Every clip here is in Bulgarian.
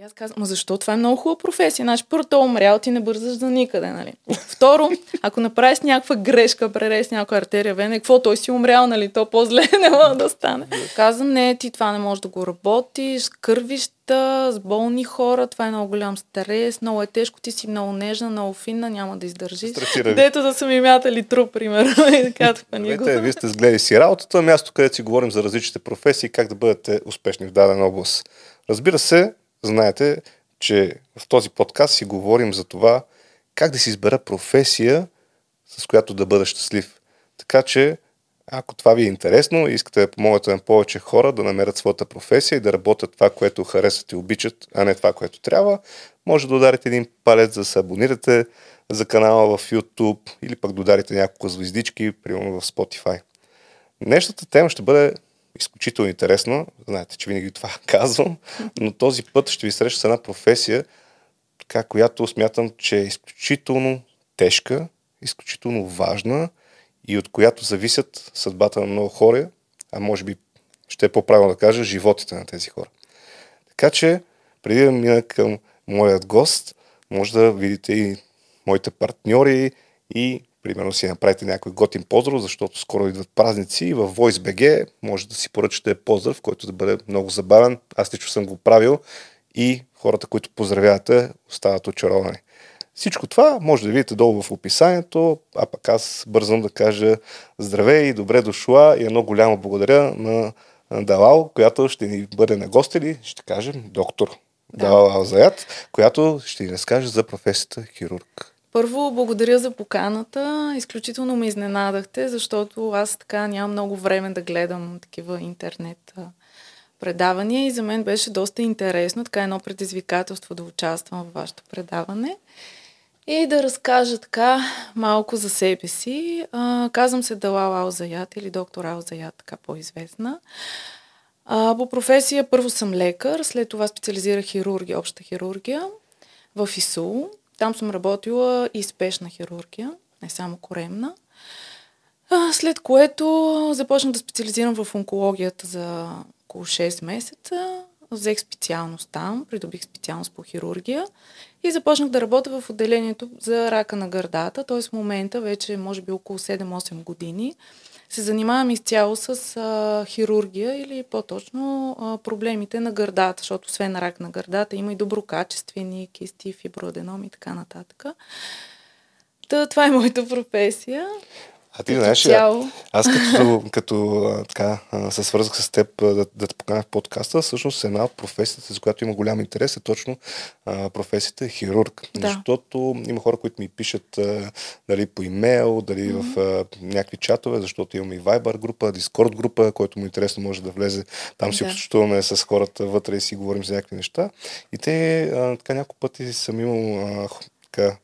И аз казвам, ма защо това е много хубава професия? Значи, първо, то умрял, ти не бързаш за никъде, нали? Второ, ако направиш някаква грешка, пререз някаква артерия, вене, какво той си умрял, нали? То по-зле не може да стане. Казвам, не, ти това не можеш да го работиш, с кървища, с болни хора, това е много голям стрес, много е тежко, ти си много нежна, много финна, няма да издържиш. Стартира ви. Дето да са ми мятали труп, примерно. И така. Здравейте, вие сте сгледали си работата, място, където си говорим за различните професии как да бъдете успешни в дадена област. Разбира се, знаете, че в този подкаст си говорим за това как да си избера професия, с която да бъда щастлив. Така че, ако това ви е интересно и искате да помогнете на повече хора да намерят своята професия и да работят това, което харесват и обичат, а не това, което трябва, може да ударите един палец да се абонирате за канала в YouTube или пък да ударите няколко звездички, примерно в Spotify. Днешната тема ще бъде изключително интересна. Знаете, че винаги това казвам, но този път ще ви среща с една професия, така, която смятам, че е изключително тежка, изключително важна и от която зависят съдбата на много хора, а може би ще е по-правилно да кажа, животите на тези хора. Така че, преди да мина към моят гост, може да видите и моите партньори и примерно си направите някой готин поздрав, защото скоро идват празници и в VoiceBG може да си поръчате поздрав, който да бъде много забавен. Аз лично съм го правил и хората, които поздравявате, остават очаровани. Всичко това може да видите долу в описанието, а пък аз бързам да кажа здравей и добре дошла и едно голямо благодаря на Далал, която ще ни бъде на гости или ще кажем доктор Да. Далал Алзаят, която ще ни разкаже за професията хирург. Първо, благодаря за поканата. Изключително ме изненадахте, защото аз така нямам много време да гледам такива интернет предавания и за мен беше доста интересно, така едно предизвикателство да участвам в вашето предаване и да разкажа така малко за себе си. А, казвам се Далал Алзаят или доктор Алзаят, така по-известна. А, по професия първо съм лекар, след това специализирах хирургия, обща хирургия в ИСУ. Там съм работила и спешна хирургия, не само коремна. След което започнах да специализирам в онкологията за около 6 месеца. Взех специалност там, придобих специалност по хирургия и започнах да работя в отделението за рака на гърдата. Т.е. в момента вече може би около 7-8 години се занимавам изцяло с а, хирургия или по-точно а, проблемите на гърдата, защото освен рак на гърдата има и доброкачествени кисти, фиброаденоми и така нататък. Та, това е моята професия. А ти Като знаеш, цяло. аз като, като така, се свързах с теб да, да те поканя в подкаста, всъщност една от професията, за която има голям интерес е точно а, професията е хирург. Да. Защото има хора, които ми пишат а, дали по имейл, дали в а, някакви чатове, защото имаме и Viber група, Discord група, който му интересно може да влезе. Там си Да. общуваме с хората вътре и си говорим за някакви неща. И те а, така няколко пъти съм имал а, така,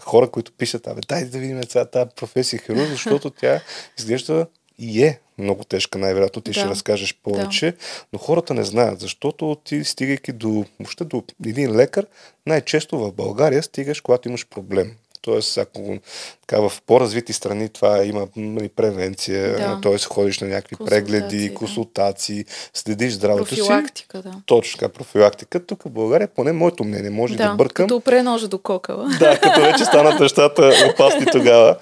хора, които пишат, абе, дай да видим сега тази професия хирург, защото тя изглежда и е много тежка, най-вероятно ти ще Да. разкажеш повече, но хората не знаят, защото ти стигайки до, въобще до един лекар, най-често в България стигаш, когато имаш проблем. Тоест, ако така, в по-развити страни това има нали, превенция, Да. т.е. ходиш на някакви Консултации, прегледи, да. консултации, следиш здравето си. Профилактика, да. Точно така, профилактика. Тук в България, поне моето мнение, може да, Да, бъркам. като опре ножа до кокала. Да, като вече станат нещата опасни тогава.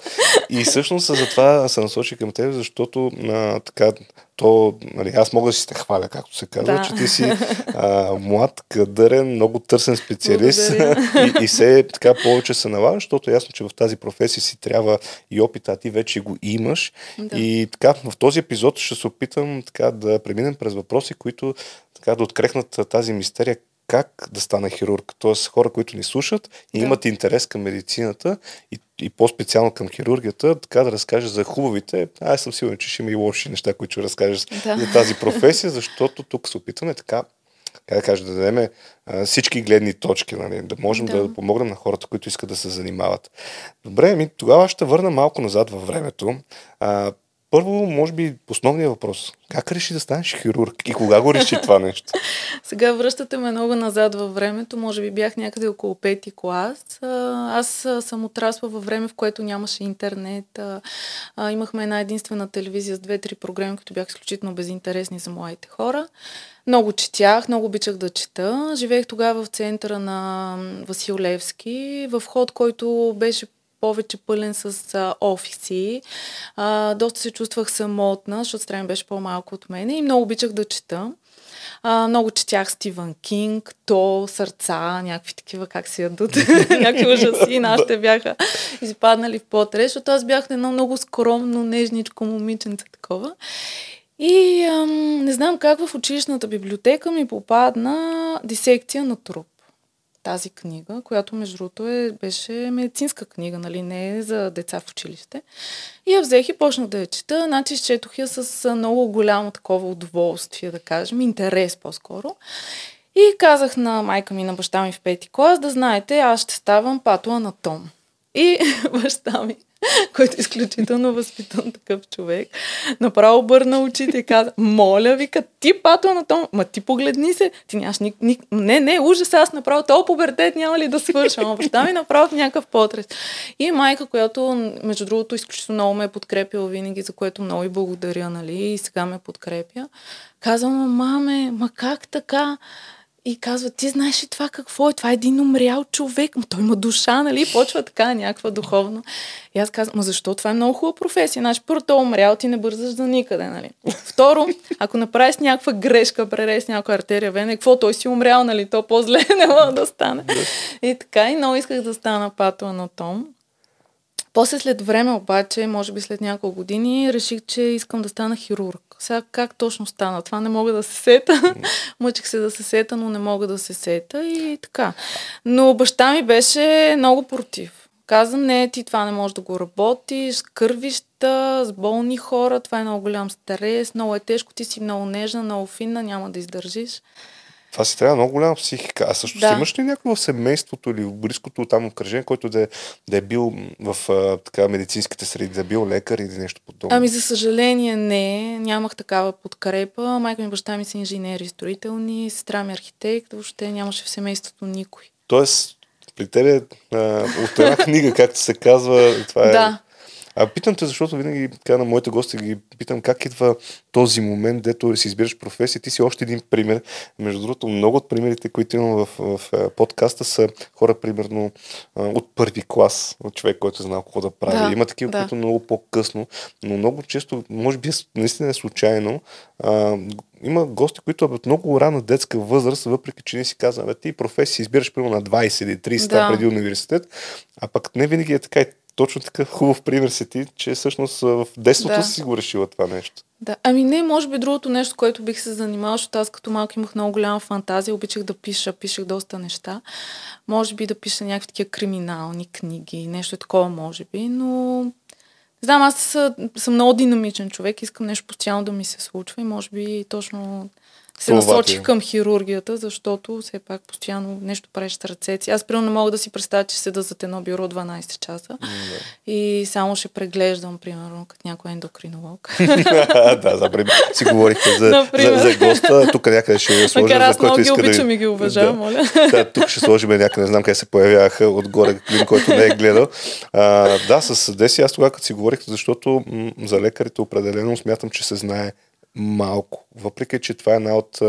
И всъщност за това се насочи към теб, защото а, така, то, нали, аз мога да си те хваля, както се казва, Да. че ти си а, млад, кадърен, много търсен специалист Благодаря. и, и се така повече се налага, защото е ясно, че в тази професия си трябва и опит, а ти вече го имаш. Да. И така, в този епизод ще се опитам така да преминем през въпроси, които така да открехнат тази мистерия как да стана хирург. Тоест хора, които ни слушат и Да. имат интерес към медицината и, и по-специално към хирургията, така да разкажеш за хубавите. Аз съм сигурен, че ще има и лоши неща, които ще разкажеш Да. за тази професия, защото тук се опитваме така как да кажа, да дадем всички гледни точки, нали, да можем да. Да. да помогнем на хората, които искат да се занимават. Добре, ми, тогава ще върна малко назад във времето. А, първо, може би, основният въпрос. Как реши да станеш хирург и кога го реши това нещо? Сега връщате ме много назад във времето. Може би бях някъде около пети клас. Аз съм отрасла във време, в което нямаше интернет. Имахме една единствена телевизия с две-три програми, които бяха изключително безинтересни за младите хора. Много четях, много обичах да чета. Живеех тогава в центъра на Васил Левски, в ход, който беше повече пълен с а, офиси. А, доста се чувствах самотна, защото страна беше по-малко от мене и много обичах да чета. А, много четях Стивън Кинг, То, Сърца, някакви такива, как се ядат, някакви ужаси. Нашите бяха изпаднали в потреш, защото аз бях едно много скромно, нежничко момиченце такова. И ам, не знам как в училищната библиотека ми попадна дисекция на труп. Тази книга, която между другото е, беше медицинска книга, нали, не е за деца в училище. И я взех и почнах да я чета. Значи изчетох я с много голямо такова удоволствие, да кажем, интерес по-скоро. И казах на майка ми, на баща ми в пети клас, да знаете, аз ще ставам патоанатом. И баща ми който е изключително възпитан такъв човек, направо обърна очите и каза, моля, вика, ти пато на том, ма ти погледни се, ти нямаш ник, ник... не, не, ужас, аз направо, то пубертет няма ли да свърша, ама баща ми направо някакъв потрес. И майка, която, между другото, изключително много ме е подкрепила винаги, за което много и благодаря, нали, и сега ме подкрепя, казва, маме, ма как така? И казва, ти знаеш ли това какво е? Това е един умрял човек. Ма той има душа, нали? И почва така някаква духовна. И аз казвам, ма защо? Това е много хубава професия. Значи, първо, той е умрял, ти не бързаш за никъде, нали? Второ, ако направиш някаква грешка, пререз някаква артерия, вене, какво? Той си умрял, нали? То по-зле не мога да стане. И така, и много исках да стана патоанатом. После след време обаче, може би след няколко години, реших, че искам да стана хирург. Сега как точно стана? Това не мога да се сета. Мъчих се да се сета, но не мога да се сета и така. Но баща ми беше много против. Каза, не, ти това не можеш да го работиш, с кървища, с болни хора, това е много голям стрес, много е тежко, ти си много нежна, много финна, няма да издържиш. Това си трябва много голяма психика. А също да. имаш ли някой в семейството или в близкото там обкръжение, който да е, да е бил в а, така, медицинските среди, да е бил лекар или нещо подобно? Ами за съжаление не, нямах такава подкрепа. Майка ми баща ми са инженери строителни, сестра ми архитект, въобще нямаше в семейството никой. Тоест, при тебе от една книга, както се казва, това е да. А питам те, защото винаги така на моите гости ги питам как идва този момент, дето си избираш професия. Ти си още един пример. Между другото, много от примерите, които имам в, в, в подкаста са хора, примерно, от първи клас, от човек, който е знал какво да прави. Да, Има такива, да. които много по-късно, но много често, може би наистина е случайно, а, има гости, които от много рана детска възраст, въпреки че не си казвам, ти професия избираш примерно на 20 или 30 да. преди университет, а пък не винаги е така точно така хубав пример си ти, че всъщност в детството да. си го решила това нещо. Да, ами не, може би другото нещо, което бих се занимавала, защото аз като малко имах много голяма фантазия, обичах да пиша, пишех доста неща. Може би да пиша някакви такива криминални книги, нещо такова може би, но не знам, аз съм много динамичен човек, искам нещо постоянно да ми се случва и може би точно се Това насочих към хирургията, защото все пак постоянно нещо правиш с ръцете. Аз примерно не мога да си представя, че седа зад едно бюро 12 часа mm, и само ще преглеждам, примерно, като някой ендокринолог. да, за пример. Си говорихте за, за, за, госта. Тук някъде ще я сложим, за който иска ги обичам да... и ги уважавам, да. моля. да, тук ще сложим някъде, не знам къде се появяваха отгоре, един, който не е гледал. А, да, с Деси аз тогава, като си говорих, защото м- за лекарите определено смятам, че се знае малко. Въпреки, че това е една от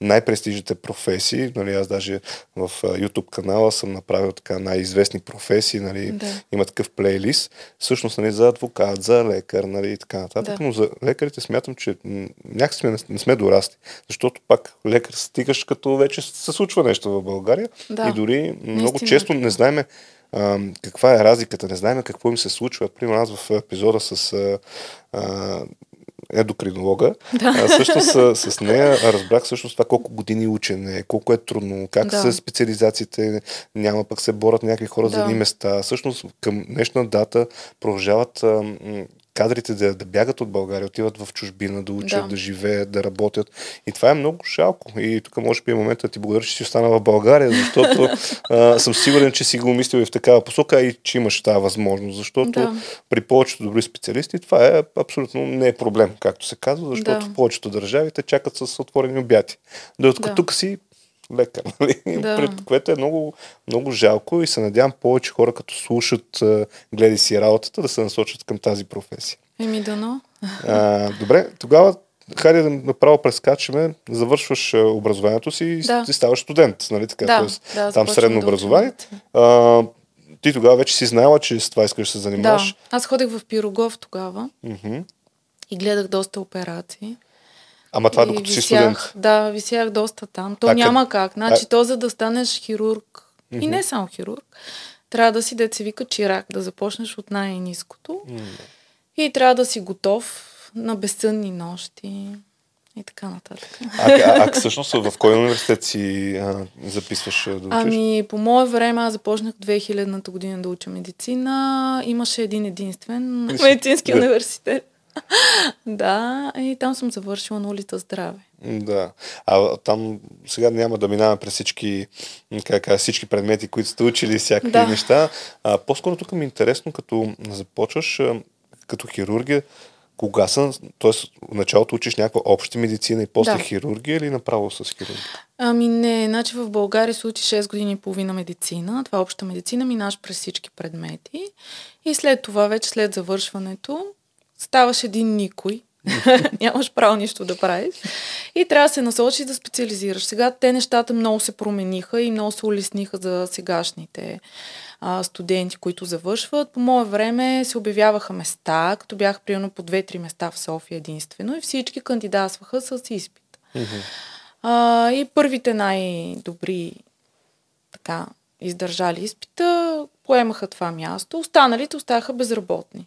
най-престижните професии. Нали, аз даже в YouTube канала съм направил така най-известни професии. Нали, да. Има такъв плейлист. Всъщност нали, за адвокат, за лекар нали, и така нататък. Да. Но за лекарите смятам, че някакси не, не сме дорасти. Защото пак лекар стигаш като вече се случва нещо в България. Да. И дори много често не знаеме каква е разликата, не знаем какво им се случва. Примерно аз в епизода с а, а, ендокринолога. Да. А, също с, с нея разбрах също това колко години учене, колко е трудно, как да. са специализациите, няма пък се борят някакви хора да. за едни места. Всъщност към днешна дата продължават кадрите да, да бягат от България, отиват в чужбина, да учат, да. Да. живеят, да работят. И това е много жалко. И тук може би е момента да ти благодаря, че си остана в България, защото а, съм сигурен, че си го мислил и в такава посока, и че имаш тази възможност. Защото Да. при повечето добри специалисти това е абсолютно не е проблем, както се казва, защото Да. в повечето държави те чакат с отворени обяти. Докато Да. тук си лекар, нали? Да. Пред което е много, много жалко и се надявам повече хора, като слушат гледай си работата, да се насочат към тази професия. Еми дано. Добре, тогава хайде да направо прескачаме, завършваш образованието си и Да. ставаш студент, нали така? Да, Тоест, да, там средно да образование. А, ти тогава вече си знаела, че с това искаш да се Да, занимаваш. аз ходех в Пирогов тогава Мгм. и гледах доста операции. Ама това и докато си висях, студент. Да, висях доста там. То А, няма как. Значи а- то за да станеш хирург, и не само хирург, трябва да си деца вика чирак, да започнеш от най-низкото. И трябва да си готов на безсънни нощи и така нататък. А, а, а всъщност в кой университет си а, записваш да учиш? Ами, по мое време аз започнах 2000-та година да уча медицина. Имаше един единствен си- медицински да. университет. да, и там съм завършила на улица Здраве. Да. А там сега няма да минаваме през всички, как, всички предмети, които сте учили всякакви Да. неща. А, по-скоро тук ми е интересно, като започваш като хирургия, кога са, т.е. в началото учиш някаква обща медицина и после Да. хирургия или направо с хирургия? Ами не, значи в България се учи 6 години и половина медицина. Това е обща медицина, минаш през всички предмети. И след това, вече след завършването, ставаш един никой. Нямаш право нищо да правиш. И трябва да се насочиш да специализираш. Сега те нещата много се промениха и много се улесниха за сегашните а, студенти, които завършват. По мое време се обявяваха места, като бях примерно по 2-3 места в София единствено и всички кандидатстваха с изпит. А, и първите най-добри така издържали изпита поемаха това място, останалите оставаха безработни.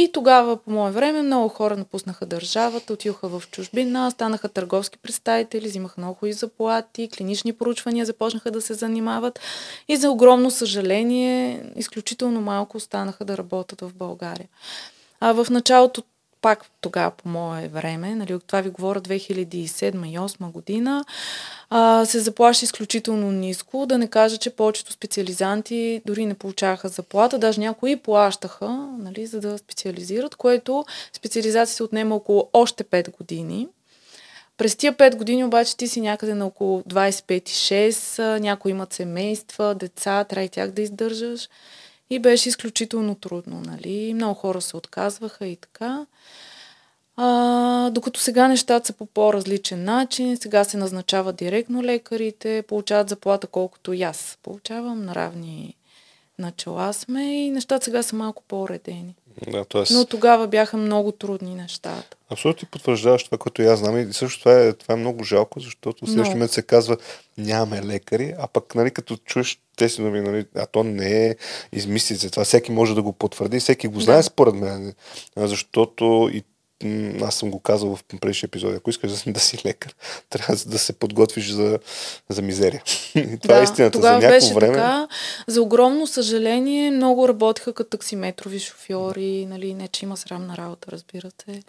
И тогава, по мое време, много хора напуснаха държавата, отидоха в чужбина, станаха търговски представители, взимаха много хубави заплати, клинични проучвания започнаха да се занимават. И за огромно съжаление, изключително малко останаха да работят в България. А в началото, пак тогава по мое време, нали, това ви говоря 2007-2008 година, а, се заплаща изключително ниско. Да не кажа, че повечето специализанти дори не получаваха заплата, даже някои плащаха, нали, за да специализират, което специализацията отнема около още 5 години. През тия 5 години обаче ти си някъде на около 25-6, някои имат семейства, деца, трябва и тях да издържаш. И беше изключително трудно, нали? Много хора се отказваха и така. А, докато сега нещата са по по-различен начин, сега се назначават директно лекарите, получават заплата колкото и аз получавам, на равни начала сме и нещата сега са малко по-уредени. Да, т.е. Но тогава бяха много трудни нещата. Абсолютно ти потвърждаваш това, което аз знам. И също това е, това е много жалко, защото в следващия момент се казва нямаме лекари, а пък нали, като чуеш тези думи, нали, а то не е измислица. Това всеки може да го потвърди, всеки го знае Да. според мен. Защото и аз съм го казал в предишния епизод, ако искаш да, да си лекар, трябва да се подготвиш за, за мизерия. И това да, е истината. За някакво беше време. така. За огромно съжаление, много работиха като таксиметрови шофьори, нали, не че има срамна работа, разбира се.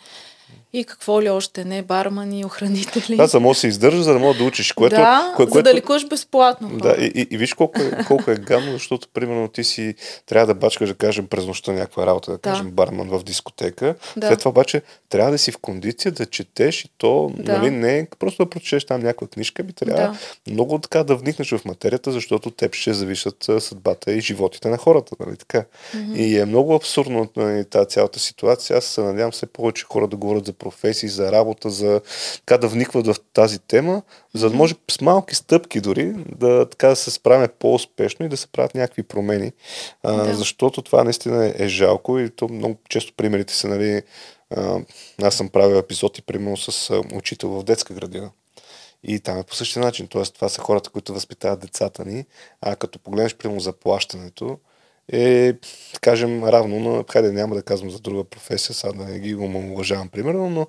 И какво ли още не, бармани, охранители. Да, за да се издържа, за да можеш да учиш. Което, да, кое, за което, да лекуваш безплатно. Да, и, и, и виж колко е, колко е гадно, защото примерно ти си трябва да бачкаш, да кажем, през нощта някаква работа, да, Да. кажем, барман в дискотека. Да. След това обаче трябва да си в кондиция да четеш и то, Да. нали, не е просто да прочетеш там някаква книжка, би трябва Да. много така да вникнеш в материята, защото теб ще зависят съдбата и животите на хората, нали така. И е много абсурдно нали, тази цялата ситуация. Аз се надявам все повече хора да говорят за професии, за работа, за така да вникват в тази тема, за да може с малки стъпки дори да, така, да се справяме по-успешно и да се правят някакви промени. А, Да. Защото това наистина е, жалко и то много често примерите са, нали, а, аз съм правил епизоди, примерно с а, учител в детска градина. И там е по същия начин. Тоест, това са хората, които възпитават децата ни. А като погледнеш, примерно, заплащането, е, да кажем, равно на, хайде няма да казвам за друга професия, сега да не ги омалуважавам, примерно, но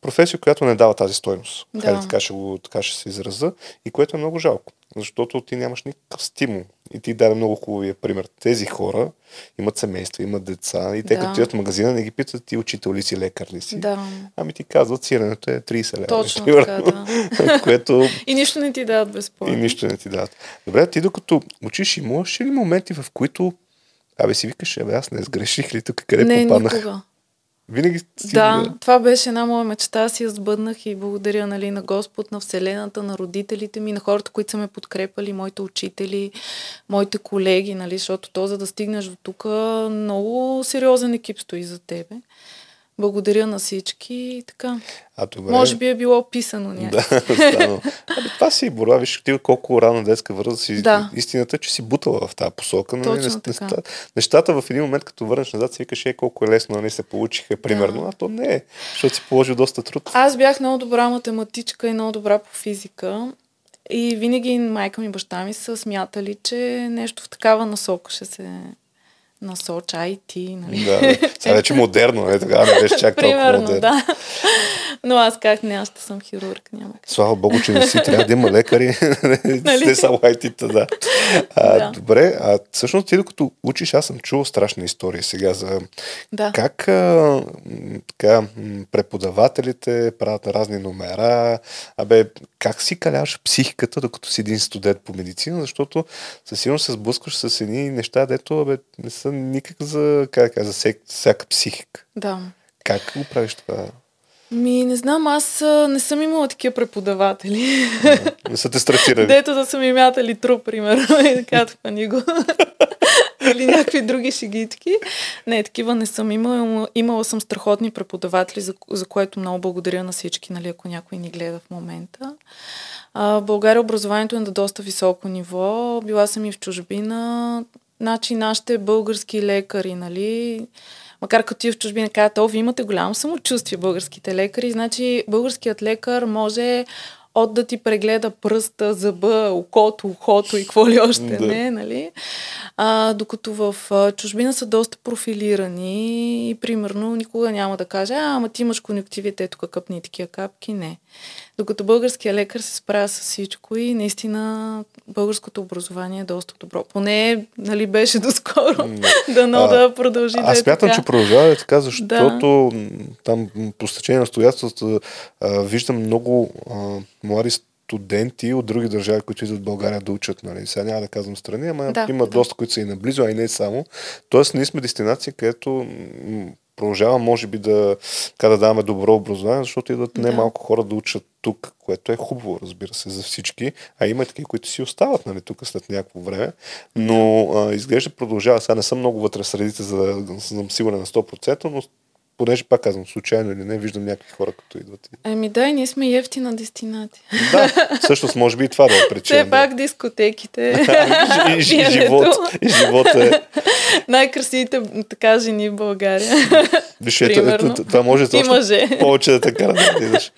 професия, която не дава тази стойност. Да. Хайде така ще, го, така ще се израза. И което е много жалко. Защото ти нямаш никакъв стимул. И ти даде много хубавия пример. Тези хора имат семейства, имат деца и те Да. като отидат в магазина не ги питат ти учител ли си, лекар ли си. Да, Ами ти казват, сиренето е 30 лева. точно примерно. така, да. което И нищо не ти дават и безплатно. нищо не ти дадат. Добре, ти докато учиш, имаш ли моменти, в които Абе си викаш, абе аз не сгреших ли тук, къде не, попаднах? никога. Винаги си... Да, това беше една моя мечта. Аз я сбъднах и благодаря нали, на Господ, на Вселената, на родителите ми, на хората, които са ме подкрепали, моите учители, моите колеги, нали, защото то за да стигнеш до тук, много сериозен екип стои за тебе. Благодаря на всички и така. А, добре. Може би е било писано някак. Да. Абе, това си борба. Виж ти колко рано детска възраст си. Да. Истината, че си бутала в тази посока. Нали? Точно Неща- така. Нещата, нещата в един момент, като върнеш назад, си викаш, е колко е лесно, нали се получиха, примерно. Да. А то не е, защото си положил доста труд. Аз бях много добра математичка и много добра по физика. И винаги майка ми и баща ми са смятали, че нещо в такава насока ще се насоча, IT, нали? Да, сега вече модерно, не така, не беше чак толкова модерно. да. Но аз как не, аз ще съм хирург, няма как. Слава Богу, че не си, трябва да има лекари, Нали? не само IT-та, да. А, Да. Добре, а всъщност ти докато учиш, аз съм чувал страшна история сега за Да. как а, така, преподавателите правят разни номера, абе, как си каляш психиката, докато си един студент по медицина, защото със сигурност се сблъскваш с едни неща, дето абе, не са никак за, как да кажа, за всек, всяка психика. Да. Как го правиш това? Ми, не знам, аз а, не съм имала такива преподаватели. Не са те стресирали? Дето да са ми мятали труп, примерно, и да кажат, пани го. Или някакви други шегички. Не, такива не съм. Имала- Имала съм страхотни преподаватели, за, за което много благодаря на всички, нали, ако някой ни гледа в момента. А, в България образованието е на доста високо ниво. Била съм и в чужбина. Значи нашите български лекари, нали, макар като ти в чужбина казват, о, вие имате голямо самочувствие, българските лекари, значи българският лекар може от да ти прегледа пръста, зъба, окото, ухото и какво ли още Да. не, нали? А, докато в чужбина са доста профилирани и примерно никога няма да каже, а, ама ти имаш конъюнктивит, ето къпни такива капки, не. Докато българския лекар се справя с всичко и наистина българското образование е доста добро. Поне, нали, беше доскоро. Дано да продължи да Аз е смятам, че продължава да е така, защото м, там по стечение на обстоятелствата виждам много а, млади студенти от други държави, които идват в България да учат. Нали. Сега няма да казвам страни, ама Да, има да. доста, които са и наблизо, а и не само. Тоест, ние сме дестинация, където м, продължава, може би, да, така, да даваме добро образование, защото идват не Да. малко хора да учат тук, което е хубаво, разбира се, за всички. А има и такива, които си остават нали, тук след някакво време. Но а, изглежда продължава. Сега не съм много вътре в средите, за да съм сигурен на 100%, но понеже пак казвам, случайно или не, виждам някакви хора, като идват. и- Еми да, и ние сме ефтина дестинация. Да, всъщност може би и това да е причина. Все пак дискотеките. и, и, и, живот, и живот е... Най-красивите така жени в България. Виж, ето, ето, това може И мъже. повече да те кара да отидеш.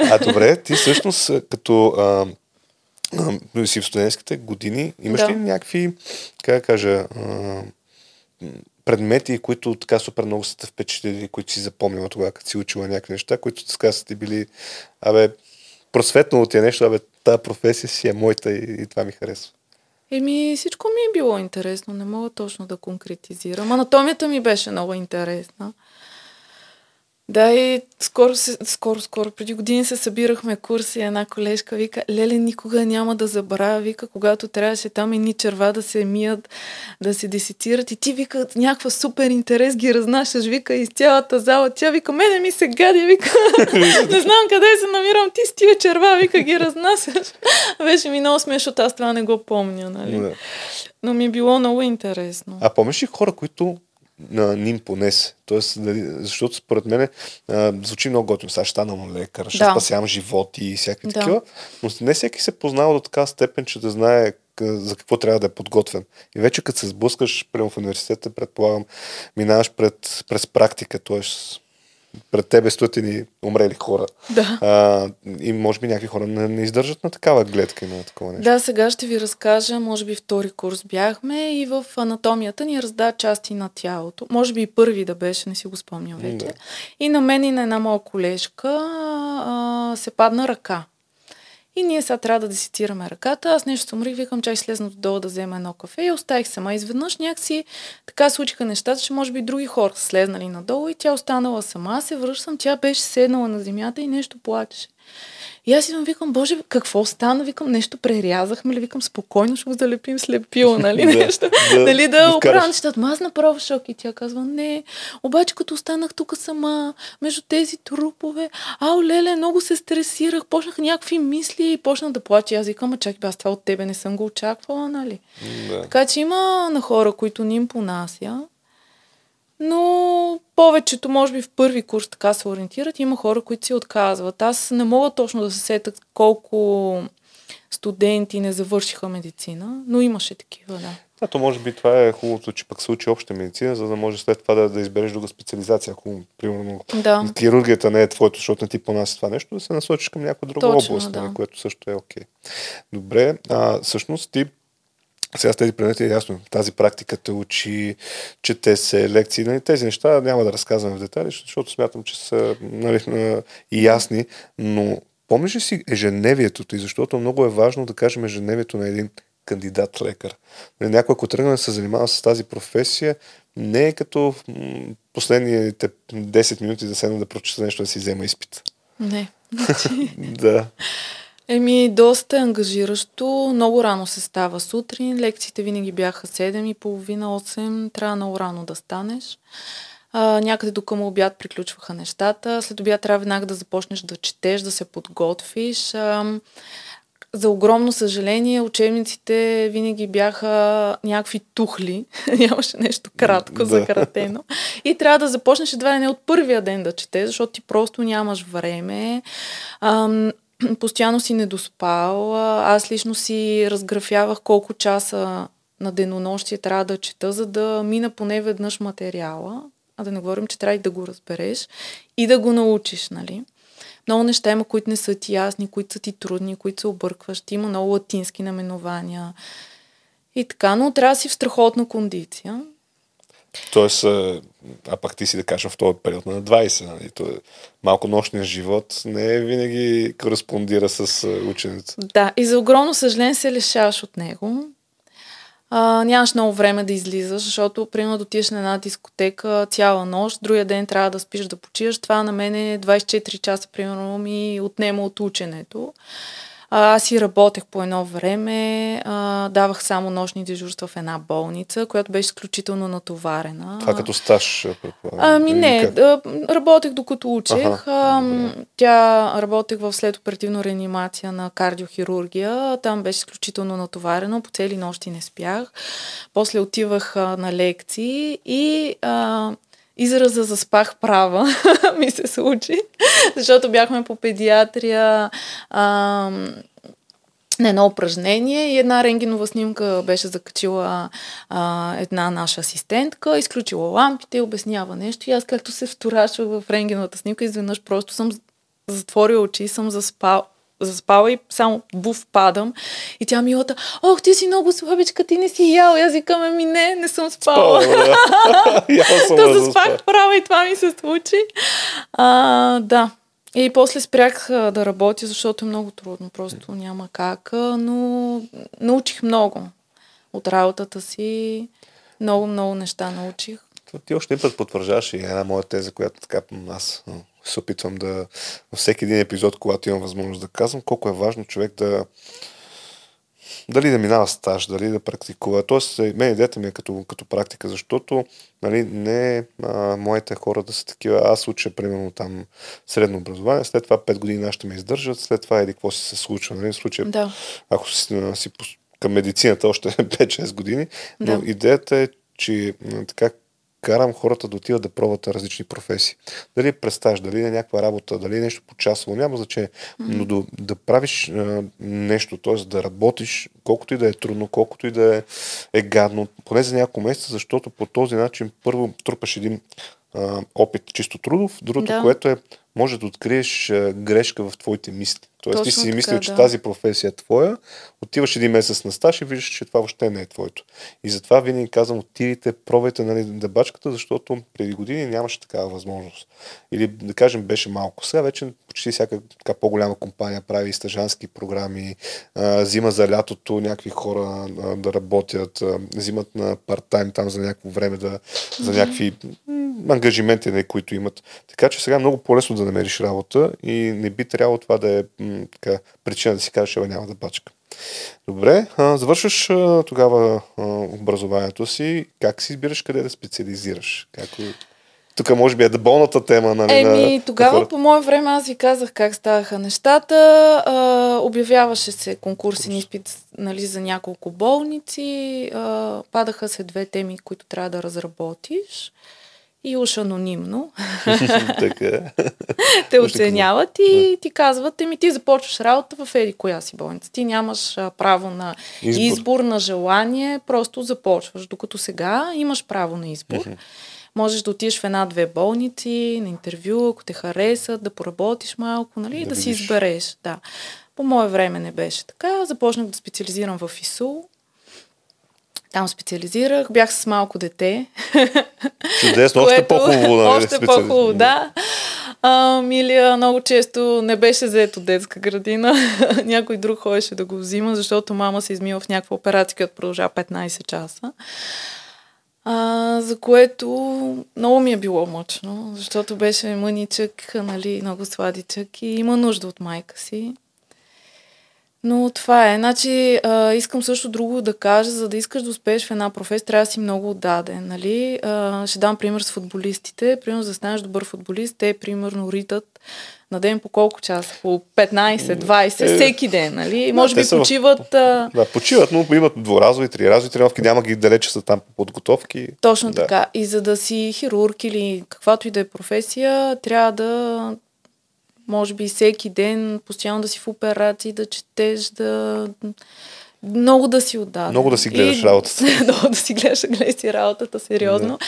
А добре, ти всъщност като а, а, си в студентските години, имаш Да. ли някакви, как да кажа, а, предмети, които така супер много са те впечатлили, които си запомнила тогава, като си учила някакви неща, които така са ти били, абе, просветнало ти е нещо, абе, тази професия си е моята и, и това ми харесва. Еми, всичко ми е било интересно. Не мога точно да конкретизирам. Анатомията ми беше много интересна. Да, и скоро, се, скоро, скоро, преди години се събирахме курси. Една колежка вика, Леле, никога няма да забравя. Вика, когато трябваше там едни черва да се мият, да се десицират. И ти вика, някаква супер интерес ги разнасяш. Вика, из цялата зала. Тя вика, мене ми се гади. Вика, не знам къде се намирам. Ти с тия черва, вика, ги разнасяш. Беше ми много смешно, аз това не го помня, нали? Да. Но ми е било много интересно. А помниш ли хора, които а, ни им понесе? Тоест, дали, защото според мен звучи много готино. Сега ще стана лекар, ще Да. спасявам животи и всякакви Да. такива. Но не всеки се познава до така степен, че да знае за какво трябва да е подготвен. И вече като се сблъскаш прямо в университета, предполагам, минаваш пред, през практика, т.е. пред тебе стоят ни умрели хора. Да. А, и може би някакви хора не, не издържат на такава гледка и на такова нещо. Да, сега ще ви разкажа, може би втори курс бяхме и в анатомията ни разда части на тялото. Може би и първи да беше, не си го спомням вече. Да. И на мен и на една моя колежка а, се падна ръка. И ние сега трябва да деситираме ръката. Аз нещо се умрих, викам, чай слезна долу да взема едно кафе и оставих сама. Изведнъж някакси така случиха нещата, че може би други хора са слезнали надолу и тя останала сама. Аз се връщам, тя беше седнала на земята и нещо плачеше. И аз идвам, викам, боже, какво стана? Викам, нещо прерязахме ли? Викам, спокойно ще го залепим с лепила, нали? нещо. да, нали да оправям нещата. Аз направо шок и тя казва, не. Обаче, като останах тук сама, между тези трупове, ау, леле, много се стресирах, почнах някакви мисли и почнах да плача. Аз викам, а чакай, аз това от тебе не съм го очаквала, нали? Да. Така че има на хора, които ни им понася. Но повечето, може би в първи курс така се ориентират. Има хора, които си отказват. Аз не мога точно да се сетят колко студенти не завършиха медицина, но имаше такива, да. Да, то може би това е хубавото, че пък се учи обща медицина, за да може след това да, да избереш друга специализация. Ако, примерно, да. хирургията не е твоето, защото не ти понася това нещо, да се насочиш към някоя друга Точно, област, да. Нали, което също е окей. Okay. Добре, а, всъщност ти сега с тези предмети е ясно. Тази практика те учи, чете се лекции. Нали, тези неща няма да разказвам в детали, защото смятам, че са нали, и ясни. Но помниш ли си ежедневието ти? Защото много е важно да кажем ежедневието на един кандидат лекар. Нали, някой, ако тръгне да се занимава с тази професия, не е като последните 10 минути да седна да прочета нещо да си взема изпит. Не. да. Еми, доста е ангажиращо. Много рано се става сутрин. Лекциите винаги бяха 7.30-8. Трябва много рано да станеш. А, някъде до към обяд приключваха нещата. След обяд трябва веднага да започнеш да четеш, да се подготвиш. А, за огромно съжаление, учебниците винаги бяха някакви тухли. Нямаше нещо кратко, да. закратено. И трябва да започнеш едва не от първия ден да четеш, защото ти просто нямаш време. Ам, постоянно си недоспал. Аз лично си разграфявах колко часа на денонощие трябва да чета, за да мина поне веднъж материала, а да не говорим, че трябва и да го разбереш и да го научиш, нали? Много неща има, които не са ти ясни, които са ти трудни, които се объркваш. Ти има много латински наименования и така, но трябва да си в страхотна кондиция. Тоест, а пак ти си да кажем в този период на 20, нали? То е, малко нощния живот не винаги кореспондира с ученето. Да, и за огромно съжаление се лишаваш от него. А, нямаш много време да излизаш, защото, примерно, да отидеш на една дискотека цяла нощ, другия ден трябва да спиш да почиваш. Това на мен е 24 часа, примерно, ми отнема от ученето. А, аз си работех по едно време, а, давах само нощни дежурства в една болница, която беше изключително натоварена. Това като стаж, предполагам? Ами не, да, работех докато учех. Ага, а, тя работех в следоперативна реанимация на кардиохирургия. Там беше изключително натоварено, по цели нощи не спях. После отивах а, на лекции и а, израза заспах права ми се случи, защото бяхме по педиатрия а, на едно упражнение и една рентгенова снимка беше закачила а, една наша асистентка, изключила лампите обяснява нещо и аз както се вторачвах в рентгеновата снимка, изведнъж просто съм затворила очи и съм заспал, заспала и само буф падам. И тя милата, ох, ти си много слабичка, ти не си ял. И аз викам, ами не, не съм спала. да заспах права и това ми се случи. А, да. И после спрях да работя, защото е много трудно. Просто няма как. Но научих много от работата си. Много, много неща научих. Ти още един път потвърждаваш и една моя теза, която така аз се опитвам да във всеки един епизод, когато имам възможност да казвам, колко е важно човек да дали да минава стаж, дали да практикува. Тоест, мен идеята ми е като, като практика, защото нали, не а, моите хора да са такива. Аз уча, примерно, там средно образование, след това 5 години нашите ме издържат, след това еди какво си се случва. Нали, в случая, да. ако си, си към медицината още 5-6 години, но да. идеята е, че така карам хората да отиват да пробват различни професии. Дали е престаж, дали е някаква работа, дали е нещо по-часово, няма значение. Но да, да правиш а, нещо, т.е. да работиш, колкото и да е трудно, колкото и да е, е гадно, поне за няколко месеца, защото по този начин първо трупаш един а, опит чисто трудов, другото, да. което е може да откриеш а, грешка в твоите мисли. Тоест ти си мислил, че да. тази професия е твоя, отиваш един месец на стаж и виждаш, че това въобще не е твоето. И затова винаги казвам, отидите, пробвайте нали, да бачката, защото преди години нямаше такава възможност. Или да кажем беше малко. Сега вече почти всяка така по-голяма компания прави стажански програми, а, взима за лятото някакви хора а, да работят, а, взимат на парт-тайм там за някакво време да, за някакви ангажименти, нали, които имат. Така че сега е много по-лесно да намериш работа и не би трябвало това да е м, така, причина да си кажеш, че няма да бачка. Добре, а, завършваш а, тогава а, образованието си. Как си избираш къде да специализираш? Как... Тук може би е болната тема, нали? Еми, на, тогава на по мое време аз ви казах как ставаха нещата. А, обявяваше се конкурсен изпит нали, за няколко болници. А, падаха се две теми, които трябва да разработиш. И уж анонимно така. те оценяват и ти казват, еми ти започваш работа в еди коя си болница. Ти нямаш а, право на Избор. избор. на желание, просто започваш. Докато сега имаш право на избор. Можеш да отидеш в една-две болници, на интервю, ако те харесат, да поработиш малко, нали, Да да, си избереш. Да. По мое време не беше така. Започнах да специализирам в ИСУ. Там специализирах, бях с малко дете. Чудесно, още което- по-хубаво. Нали, Още специали- по-хубаво, да. А, Милия много често не беше заето детска градина. Някой друг ходеше да го взима, защото мама се измива в някаква операция, която продължава 15 часа. А, за което много ми е било мъчно, защото беше мъничък, нали, много сладичък и има нужда от майка си. Но това е. Значи, а, искам също друго да кажа, за да искаш да успееш в една професия, трябва да си много отдаден. Нали? А, ще дам пример с футболистите. Примерно, за да станеш добър футболист, те примерно ритат на ден по колко часа? По 15, 20, Е, всеки ден, нали? да, Може би в- почиват... А, Да, почиват, но имат дворазови, триразови тренировки, няма ги далече са там по подготовки. Точно да. така. И за да си хирург или каквато и да е професия, трябва да, може би всеки ден, постоянно да си в операции, да четеш, да... Много да си отдаден. Много да си гледаш И- работата. много да си гледаш, гледай си работата, сериозно. Да.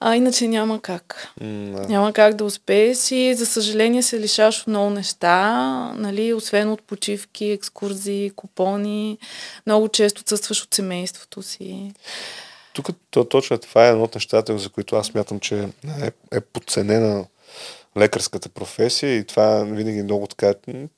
А иначе няма как. Да. Няма как да успееш и за съжаление се лишаш от много неща, нали, освен от почивки, екскурзии, купони. Много често отсъстваш от семейството си. Тук то, точно това е едно от нещата, за които аз смятам, че е, е подценена лекарската професия и това винаги много така,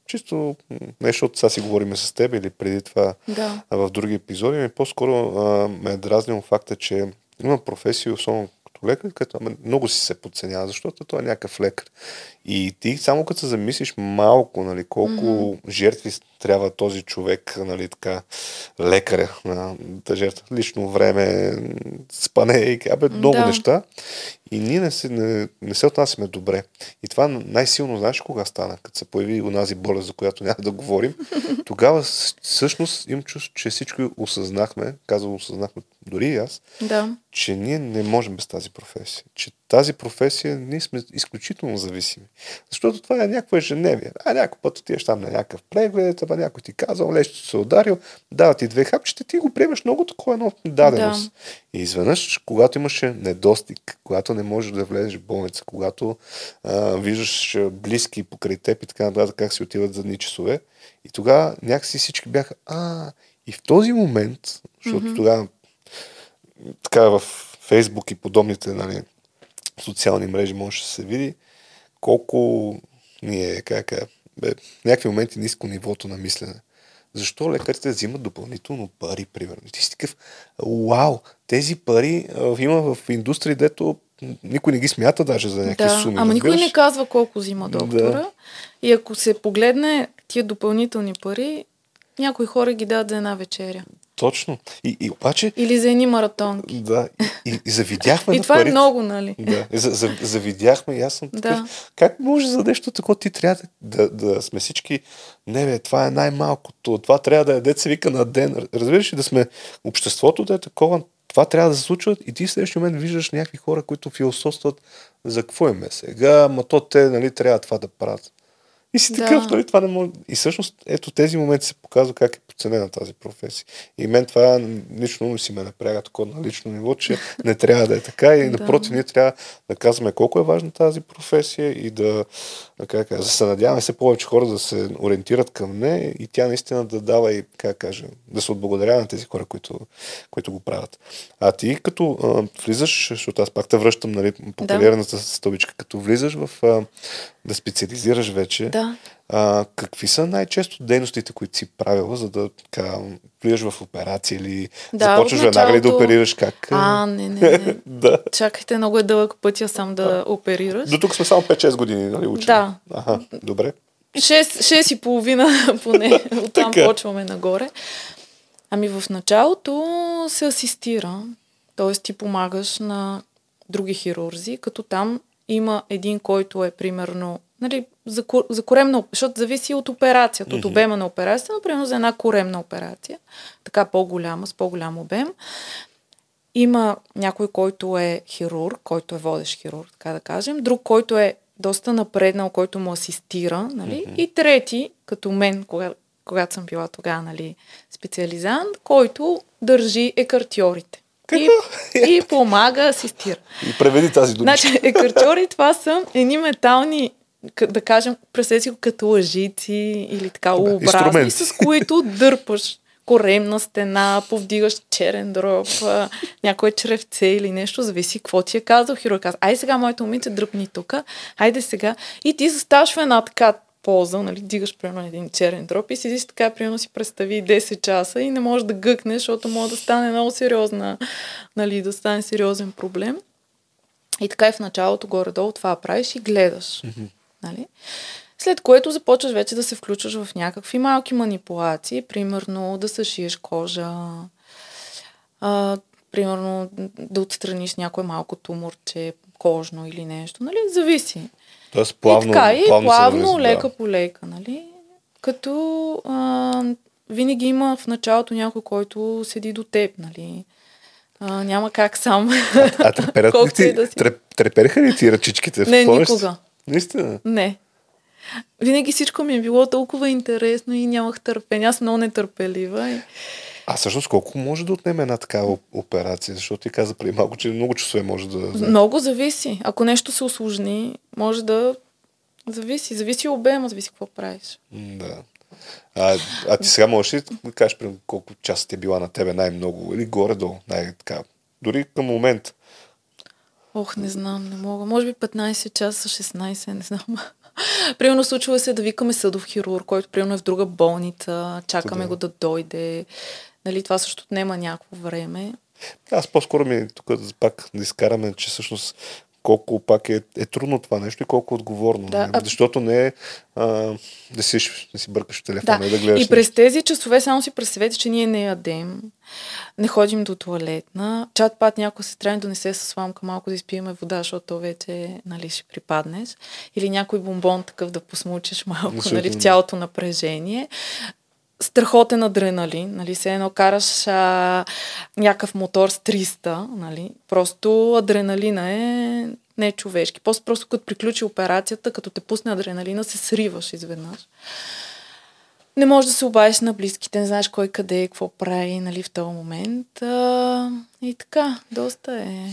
чисто нещо от сега си говорим с теб или преди това Да. в други епизоди, ми по-скоро а, ме е дразнил факта, че има професии, особено като лекар, като много си се подценява, защото той е някакъв лекар. И ти само като се замислиш малко, нали, колко mm-hmm. жертви трябва този човек, нали, така, лекаря на жертва, лично време, спане и абе, много Да. неща. И ние не се, не, не се отнасяме добре. И това най-силно, знаеш кога стана? Като се появи онази болест, за която няма да говорим. Тогава всъщност имам чувство, че всички осъзнахме, казвам осъзнахме дори и аз, Да. че ние не можем без тази професия. Че тази професия ние сме изключително зависими. Защото това е някакво ежедневие. А някой път отиваш там на някакъв преглед, ама някой ти казал, лещо се ударил, дава ти две хапчета, ти го приемаш много такова едно даденост. И изведнъж, когато имаше недостиг, когато не можеш да влезеш в болница, когато а, виждаш близки покрай теб и така нататък, как си отиват за дни часове, и тогава някакси всички бяха, а, и в този момент, защото mm-hmm. тогава така в Фейсбук и подобните нали, социални мрежи може да се види колко ни е, как е, бе, в някакви моменти ниско нивото на мислене. Защо лекарите взимат допълнително пари, примерно? Ти си такъв, вау, тези пари а, има в индустрии, дето никой не ги смята даже за някакви Да, суми. ама никой не казва колко взима доктора. Да. И ако се погледне тия допълнителни пари, някои хора ги дадат за една вечеря. Точно. И, и обаче, Или за едни маратонки. да, и, и, завидяхме И това е парите. много, нали? Да, за, за, завидяхме и аз съм такъв. Да. Как може за нещо такова ти трябва да, да, да сме всички, не бе, това е най-малкото, това трябва да е деца вика на ден. Разбираш ли да сме обществото да е такова, това трябва да се случва и ти в следващия момент виждаш някакви хора, които философстват за какво им е сега, ма то те нали, трябва това да правят. И си Да. такъв, нали, това не може. И всъщност, ето тези моменти се показва как е подценена тази професия. И мен това лично си ме напряга такова на лично ниво, че не трябва да е така и напротив, ние трябва да казваме колко е важна тази професия и да, как да се надяваме все повече хора да се ориентират към нея и тя наистина да дава и, как кажа, да се отблагодарява на тези хора, които, които го правят. А ти като а, влизаш, защото аз пак те връщам нали, по да. стълбичка, като влизаш в а, да специализираш вече, да. А, какви са най-често дейностите, които си правила, за да така, влизаш в операция или да, започваш началото... веднага ли да оперираш? Как? А, не, не, не. да. Чакайте, много е дълъг пътя сам да а. оперираш. До тук сме само 5-6 години, нали, учим? Да. Ага, добре. 6, 6 и половина поне, оттам почваме нагоре. Ами в началото се асистира, т.е. ти помагаш на други хирурзи, като там има един, който е примерно нали, за, за коремна, защото зависи от операцията, от обема на операцията, например за една коремна операция, така по-голяма, с по-голям обем. Има някой, който е хирург, който е водещ хирург, така да кажем, друг, който е доста напреднал, който му асистира, нали? Mm-hmm. И трети, като мен, кога, когато съм била тогава, нали, специализант, който държи екартьорите. И, и помага, асистира. И преведи тази дума. Значи, екартьори това са едни метални да кажем, представете си като лъжици или така образни, с които дърпаш коремна стена, повдигаш черен дроб, някое чревце или нещо, зависи какво ти е казал хирург. Ай сега, моето момиче, дръпни тук, айде сега. И ти заставаш в една така полза, нали, дигаш примерно един черен дроб и седиш така, примерно си представи 10 часа и не можеш да гъкнеш, защото може да стане много сериозна, нали, да стане сериозен проблем. И така и в началото горе-долу това правиш и гледаш. Mm-hmm. Нали? След което започваш вече да се включваш в някакви малки манипулации, примерно да съшиеш кожа, а, примерно да отстраниш някое малко туморче, кожно или нещо, нали? Зависи. Тоест плавно, и така, и плавно, плавно лека да. по лека, нали? Като а, винаги има в началото някой, който седи до теб, нали? А, няма как сам. А, а треперят ли ти, да си... трепериха ли ти ръчичките? Не, никога. Наистина? Не. Винаги всичко ми е било толкова интересно и нямах търпение. Аз много нетърпелива. И... А всъщност колко може да отнеме една такава операция? Защото ти каза преди малко, че много часове може да... Много зависи. Ако нещо се осложни, може да... Зависи. Зависи обема, зависи какво правиш. Да. А, а ти сега можеш ли да кажеш колко часа ти е била на тебе най-много или горе-долу, най-така, дори към момент? Ох, не знам, не мога. Може би 15 часа, 16, не знам. примерно случва се да викаме съдов хирург, който примерно е в друга болница, чакаме да. го да дойде. Нали, това също отнема някакво време. Аз по-скоро ми тук пак да изкараме, че всъщност колко пак е, е трудно това нещо и колко е отговорно. Да, а... Защото не е а, да, си, да си бъркаш в телефона да. и да гледаш. И през нещо. тези часове само си представете, че ние не ядем, не ходим до туалетна. Чат пат някой се трябва да донесе с сламка малко да изпиеме вода, защото вече нали, ще припаднеш. Или някой бомбон такъв да посмучиш малко нали, в цялото напрежение страхотен адреналин, нали, се едно караш а, някакъв мотор с 300, нали, просто адреналина е не човешки. Просто, просто като приключи операцията, като те пусне адреналина, се сриваш изведнъж. Не можеш да се обадиш на близките, не знаеш кой къде е, какво прави нали, в този момент. А, и така, доста е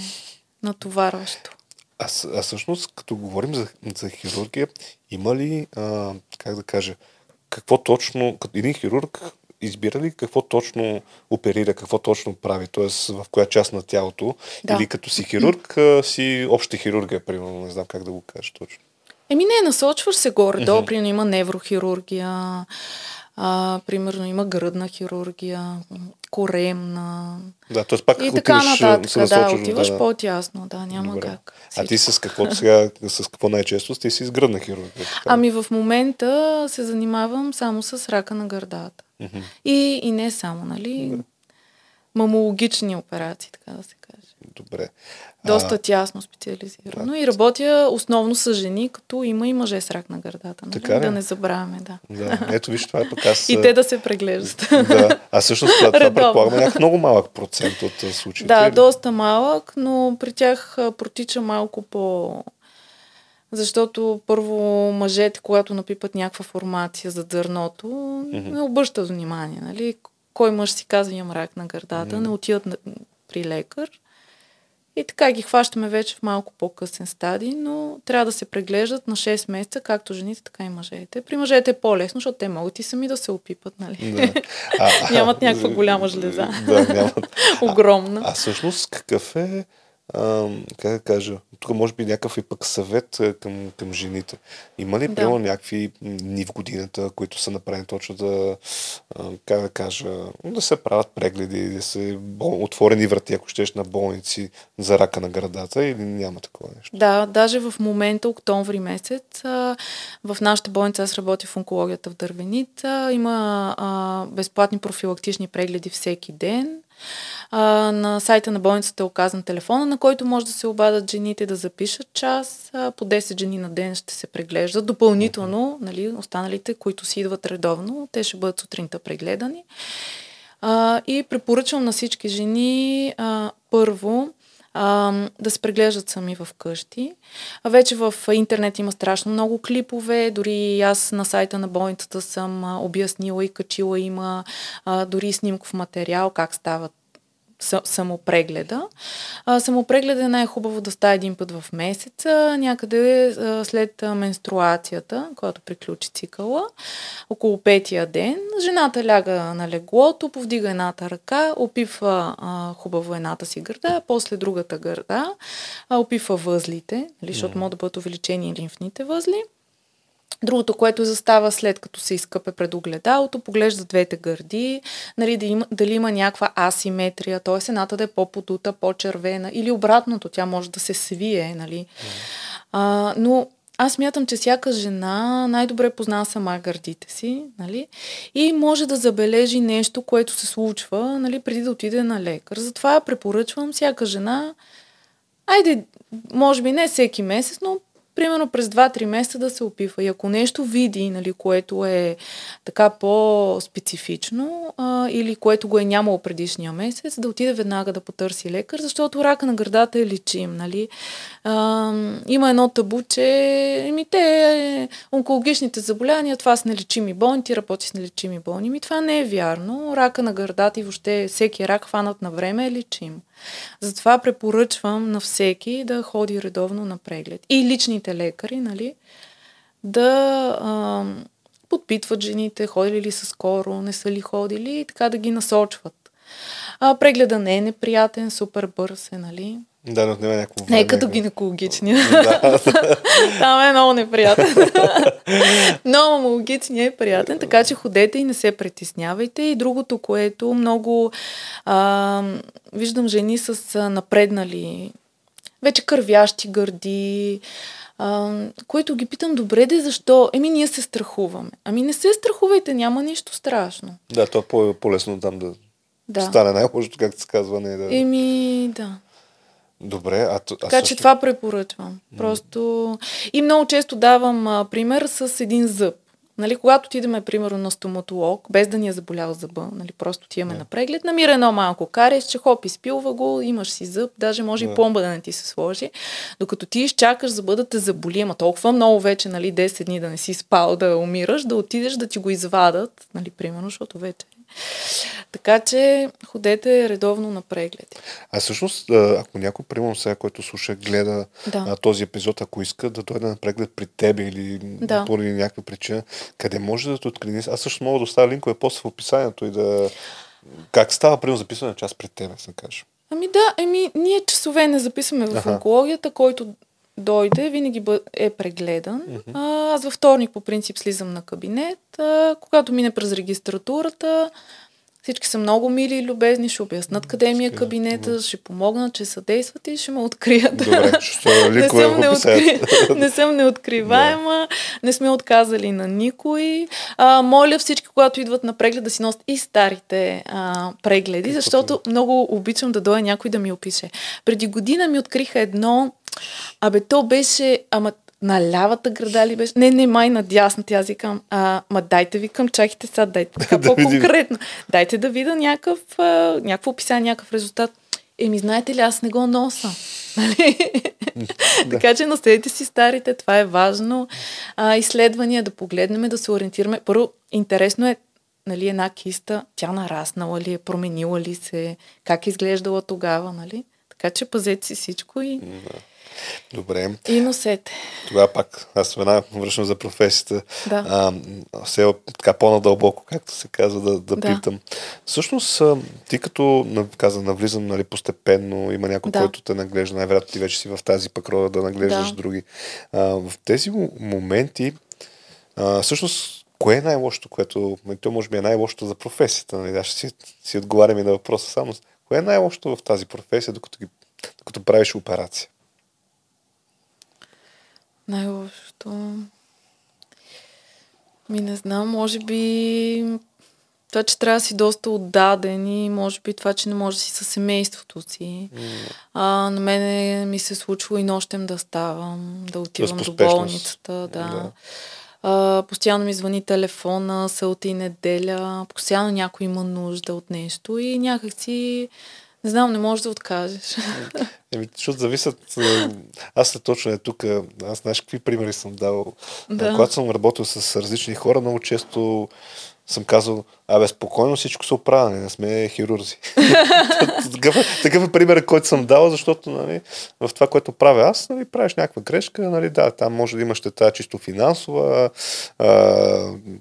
натоварващо. А, а всъщност, като говорим за, за хирургия, има ли, а, как да кажа, какво точно, като един хирург избира ли какво точно оперира, какво точно прави, т.е. в коя част на тялото, да. или като си хирург, си обща хирургия, примерно, не знам как да го кажа точно. Еми не, насочваш се горе-долу, mm-hmm. има неврохирургия, а, примерно има гръдна хирургия, коремна. Да, т.е. пак и така нататък. Се да, отиваш да, по-тясно, да, няма Добре. как. Всичко. А ти с какво сега, с какво най-често ти си с гръдна хирургия? Така? Ами в момента се занимавам само с рака на гърдата. Mm-hmm. И, и не само, нали? Да. Мамологични операции, така да се каже. Добре. Доста тясно специализирано. Да. И работя основно с жени, като има и мъже с рак на гърдата. Нали? Така да не забравяме, да. да. Ето виж, това е пък аз... и те да се преглеждат. да. А всъщност това, това предполагаме някак много малък процент от случаите. Да, или? доста малък, но при тях протича малко по Защото първо мъжете, когато напипат някаква формация за дърното, mm-hmm. не обръщат внимание. Нали? Кой мъж си казва, имам рак на гърдата, mm-hmm. не отиват при лекар. И така ги хващаме вече в малко по-късен стадий, но трябва да се преглеждат на 6 месеца, както жените, така и мъжете. При мъжете е по-лесно, защото те могат и сами да се опипат, нали? Да. А, нямат някаква голяма жлеза. Да, нямат. Огромна. А, а всъщност какъв е а, как да кажа, тук може би някакъв и пък съвет към, към жените. Има ли, да. примерно, някакви дни в годината, които са направени точно да, а, как да кажа, да се правят прегледи, да се бол... отворени врати, ако щеш, на болници за рака на градата или няма такова нещо? Да, даже в момента, октомври месец, а, в нашата болница, аз работя в онкологията в Дървеница, има а, безплатни профилактични прегледи всеки ден а, на сайта на болницата е оказан телефона, на който може да се обадат жените да запишат час. А, по 10 жени на ден ще се преглеждат. Допълнително, нали, останалите, които си идват редовно, те ще бъдат сутринта прегледани. А, и препоръчвам на всички жени а, първо а, да се преглеждат сами в къщи. А вече в интернет има страшно много клипове, дори аз на сайта на болницата съм обяснила и качила, има а, дори снимков материал, как стават самопрегледа. А, самопрегледа е най-хубаво да става един път в месеца, някъде а, след менструацията, когато приключи цикъла, около петия ден. Жената ляга на леглото, повдига едната ръка, опипва а, хубаво едната си гърда, после другата гърда, а, опипва възлите, нали, защото могат да бъдат увеличени лимфните възли. Другото, което застава след като се изкъпе пред огледалото, поглежда двете гърди, нали, да има, дали има някаква асиметрия, т.е. едната да е по-подута, по-червена или обратното, тя може да се свие. Нали. А, но аз мятам, че всяка жена най-добре познава сама гърдите си, нали? И може да забележи нещо, което се случва, нали, преди да отиде на лекар. Затова препоръчвам всяка жена, айде, може би не всеки месец, но примерно през 2-3 месеца да се опива. И ако нещо види, нали, което е така по-специфично а, или което го е нямало предишния месец, да отиде веднага да потърси лекар, защото рака на гърдата е лечим. Нали. А, има едно табу, че еми, те, онкологичните заболявания, това са нелечими болни, ти работи с нелечими болни. Ми това не е вярно. Рака на гърдата и въобще всеки рак, хванат на време, е лечим. Затова препоръчвам на всеки да ходи редовно на преглед. И личните лекари, нали, да а, подпитват жените, ходили ли са скоро, не са ли ходили и така да ги насочват. А, прегледа не е неприятен, супер бърз е, нали? Да, но не е някакво време. Не е като гинекологичния. Там е много неприятен. но мамологичния е приятен, така че ходете и не се притеснявайте. И другото, което много а, виждам жени с напреднали, вече кървящи гърди, а, които ги питам, добре де, защо? Еми, ние се страхуваме. Ами не се страхувайте, няма нищо страшно. Да, то е по-лесно там да, да. стане най-лошото, както се казва. Не, да... Еми, да. Добре, а, а Така също... че това препоръчвам. Просто... И много често давам а, пример с един зъб. Нали, когато отидеме, примерно, на стоматолог, без да ни е заболял зъба, нали, просто отиваме yeah. на преглед, намира едно малко каре, че хоп, изпилва го, имаш си зъб, даже може yeah. и пломба да не ти се сложи. Докато ти изчакаш зъба да те заболи, ама толкова много вече, нали, 10 дни да не си спал, да умираш, да отидеш да ти го извадат, нали, примерно, защото вече така че ходете редовно на прегледи. А всъщност, ако някой, примерно сега, който слуша, гледа да. този епизод, ако иска да дойде на преглед при теб или да. поради някаква причина, къде може да те открини? Аз също мога да оставя линкове после в описанието и да... Как става, примерно, записване час при теб, да кажа? Ами да, ами ние часове не записваме в онкологията, който дойде, винаги е прегледан. Mm-hmm. А, аз във вторник по принцип слизам на кабинет. А, когато мине през регистратурата, всички са много мили и любезни, ще обяснат къде ми е кабинета, ще помогнат, че съдействат и ще ме открият. Добре, ще не, съм неоткри... не съм неоткриваема, да. не сме отказали на никой. А, моля всички, когато идват на преглед, да си носят и старите а, прегледи, защото много обичам да дойде някой да ми опише. Преди година ми откриха едно Абе, то беше, ама на лявата града ли беше? Не, не, май на дясната. Аз викам, а, ма дайте викам, чакайте сега, дайте така по-конкретно. Дайте да видя някакъв, някакво описание, някакъв резултат. Еми, знаете ли, аз не го носа. Нали? така че носете си старите, това е важно. А, изследвания да погледнем, да се ориентираме. Първо, интересно е нали, една киста, тя нараснала ли е, променила ли се, как е изглеждала тогава, нали? Така че пазете си всичко и... Да. Добре. И носете. Тогава пак, аз веднага връщам за професията. Да. А, все така по-надълбоко, както се казва, да, да, да. питам. Всъщност, ти като каза, навлизам нали, постепенно, има някой, да. който те наглежда, най-вероятно ти вече си в тази пък рода да наглеждаш да. други. А, в тези моменти, а, всъщност, кое е най-лошото, което, нали, то може би е най-лошото за професията, нали? Аз ще си, си отговарям и на въпроса само. Кое е най-лошото в тази професия, докато, ги, докато правиш операция? Най-лошото... Ми не знам, може би това, че трябва да си доста отдаден и може би това, че не може да си със семейството си. Mm. А, на мене ми се случва и нощем да ставам, да отивам до болницата. Да. да. А, постоянно ми звъни телефона, селта и неделя, постоянно някой има нужда от нещо и някакси не знам, не можеш да откажеш. Еми, защото зависят... Аз се точно е тук. Аз знаеш какви примери съм дал. Да. Когато съм работил с различни хора, много често съм казал, абе, спокойно всичко се оправя, не сме хирурзи. такъв, такъв е пример, който съм дал, защото нали, в това, което правя аз, нали, правиш някаква грешка, нали, да, там може да има щета чисто финансова, а,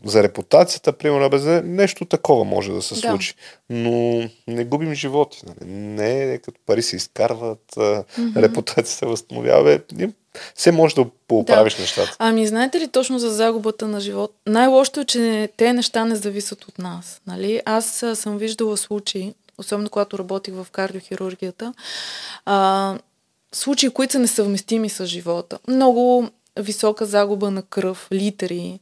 за репутацията, примерно, без нещо такова може да се да. случи. Но не губим животи. Нали. Не е като пари се изкарват, mm-hmm. репутацията възстановява. Все може да поправиш да. нещата. Ами, знаете ли точно за загубата на живот? Най-лошото е, че те неща не зависят от нас. Нали? Аз съм виждала случаи, особено когато работих в кардиохирургията, а, случаи, които са несъвместими с живота. Много висока загуба на кръв, литри,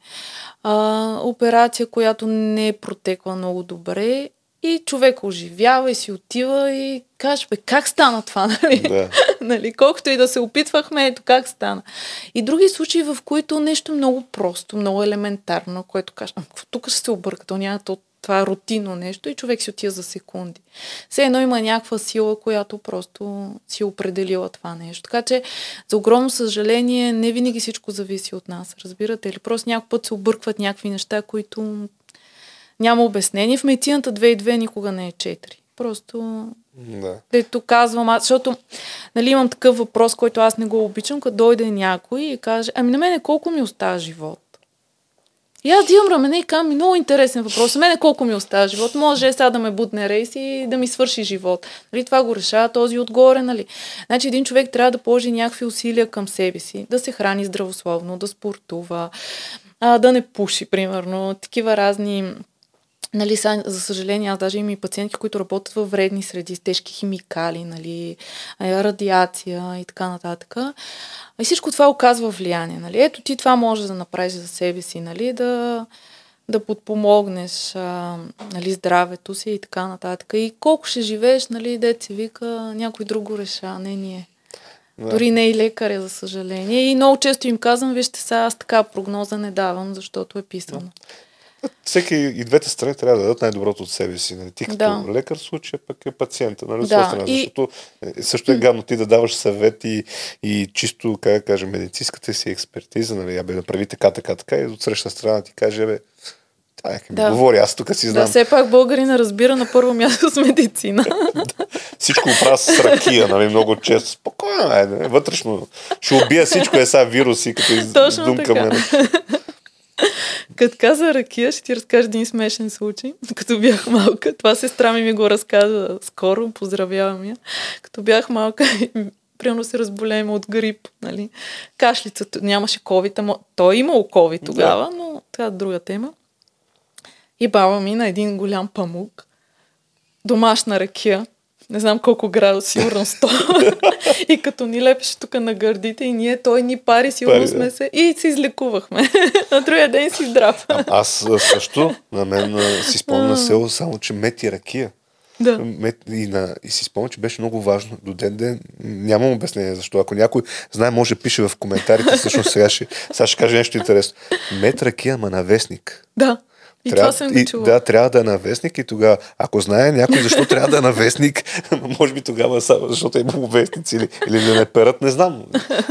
а, операция, която не е протекла много добре и човек оживява и си отива и каже, бе, как стана това, нали? Да. нали? Колкото и да се опитвахме, ето как стана. И други случаи, в които нещо много просто, много елементарно, което каже, тук ще се обърка, то няма то, това е рутинно нещо и човек си отива за секунди. Все едно има някаква сила, която просто си определила това нещо. Така че, за огромно съжаление, не винаги всичко зависи от нас. Разбирате ли? Просто някой път се объркват някакви неща, които няма обяснение. В медицината 2 и 2 никога не е 4. Просто да. Дето казвам аз, защото нали, имам такъв въпрос, който аз не го обичам, като дойде някой и каже, ами на мене колко ми остава живот? И аз дивам рамене и казвам, много интересен въпрос. На мене колко ми остава живот? Може сега да ме будне рейс и да ми свърши живот. Нали, това го решава този отгоре. Нали. Значи един човек трябва да положи някакви усилия към себе си, да се храни здравословно, да спортува, а, да не пуши, примерно. Такива разни Нали, са, за съжаление, аз даже имам и пациенти, които работят във вредни среди, с тежки химикали, нали, радиация и така нататък. И всичко това оказва влияние. Нали. Ето ти това може да направиш за себе си, нали, да, да подпомогнеш а, нали, здравето си и така нататък. И колко ще живееш, нали, дете вика, някой друго реша, не ние. Да. Дори не и лекаря, за съжаление. И много често им казвам, вижте сега, аз така прогноза не давам, защото е писано. Да всеки и двете страни трябва да дадат най-доброто от себе си. Нали? Ти като да. лекар случая пък е пациента. Нали? Да. Страна, и... Защото е, също е гадно ти да даваш съвет и, и чисто, как да кажа, медицинската си експертиза, нали? Абе, направи така, така, така и от срещна страна ти каже, бе, това е, да. говори, аз тук си знам. Да, все пак българина разбира на първо място с медицина. всичко правя с ракия, нали, много често. Спокойно, е, вътрешно. Ще убия всичко, е сега вируси, като издумкаме. Нали. Като каза ракия, ще ти разкажа един смешен случай. Като бях малка, това сестра ми ми го разказа скоро, поздравявам я. Като бях малка, примерно се разболеем от грип, нали. Кашлицата, нямаше COVID, ама той е имал COVID тогава, да. но това е друга тема. И баба ми на един голям памук, домашна ракия, не знам колко градус, сигурно 100. и като ни лепеше тук на гърдите и ние, той ни пари, сигурно пари, сме да. се и се излекувахме. на другия ден си здрав. а, аз също, на мен си спомня село, само че мети ракия. Да. И, на, и си спомня, че беше много важно. До ден ден нямам обяснение защо. Ако някой знае, може пише в коментарите. Всъщност сега ще, сега ще каже нещо интересно. Мет ракия, ма на вестник. Да. И трябва, това съм го и, чула. да, трябва да е навестник и тогава, ако знае някой защо трябва да е навестник, може би тогава само защото е имало вестници или, или да не перат, не знам.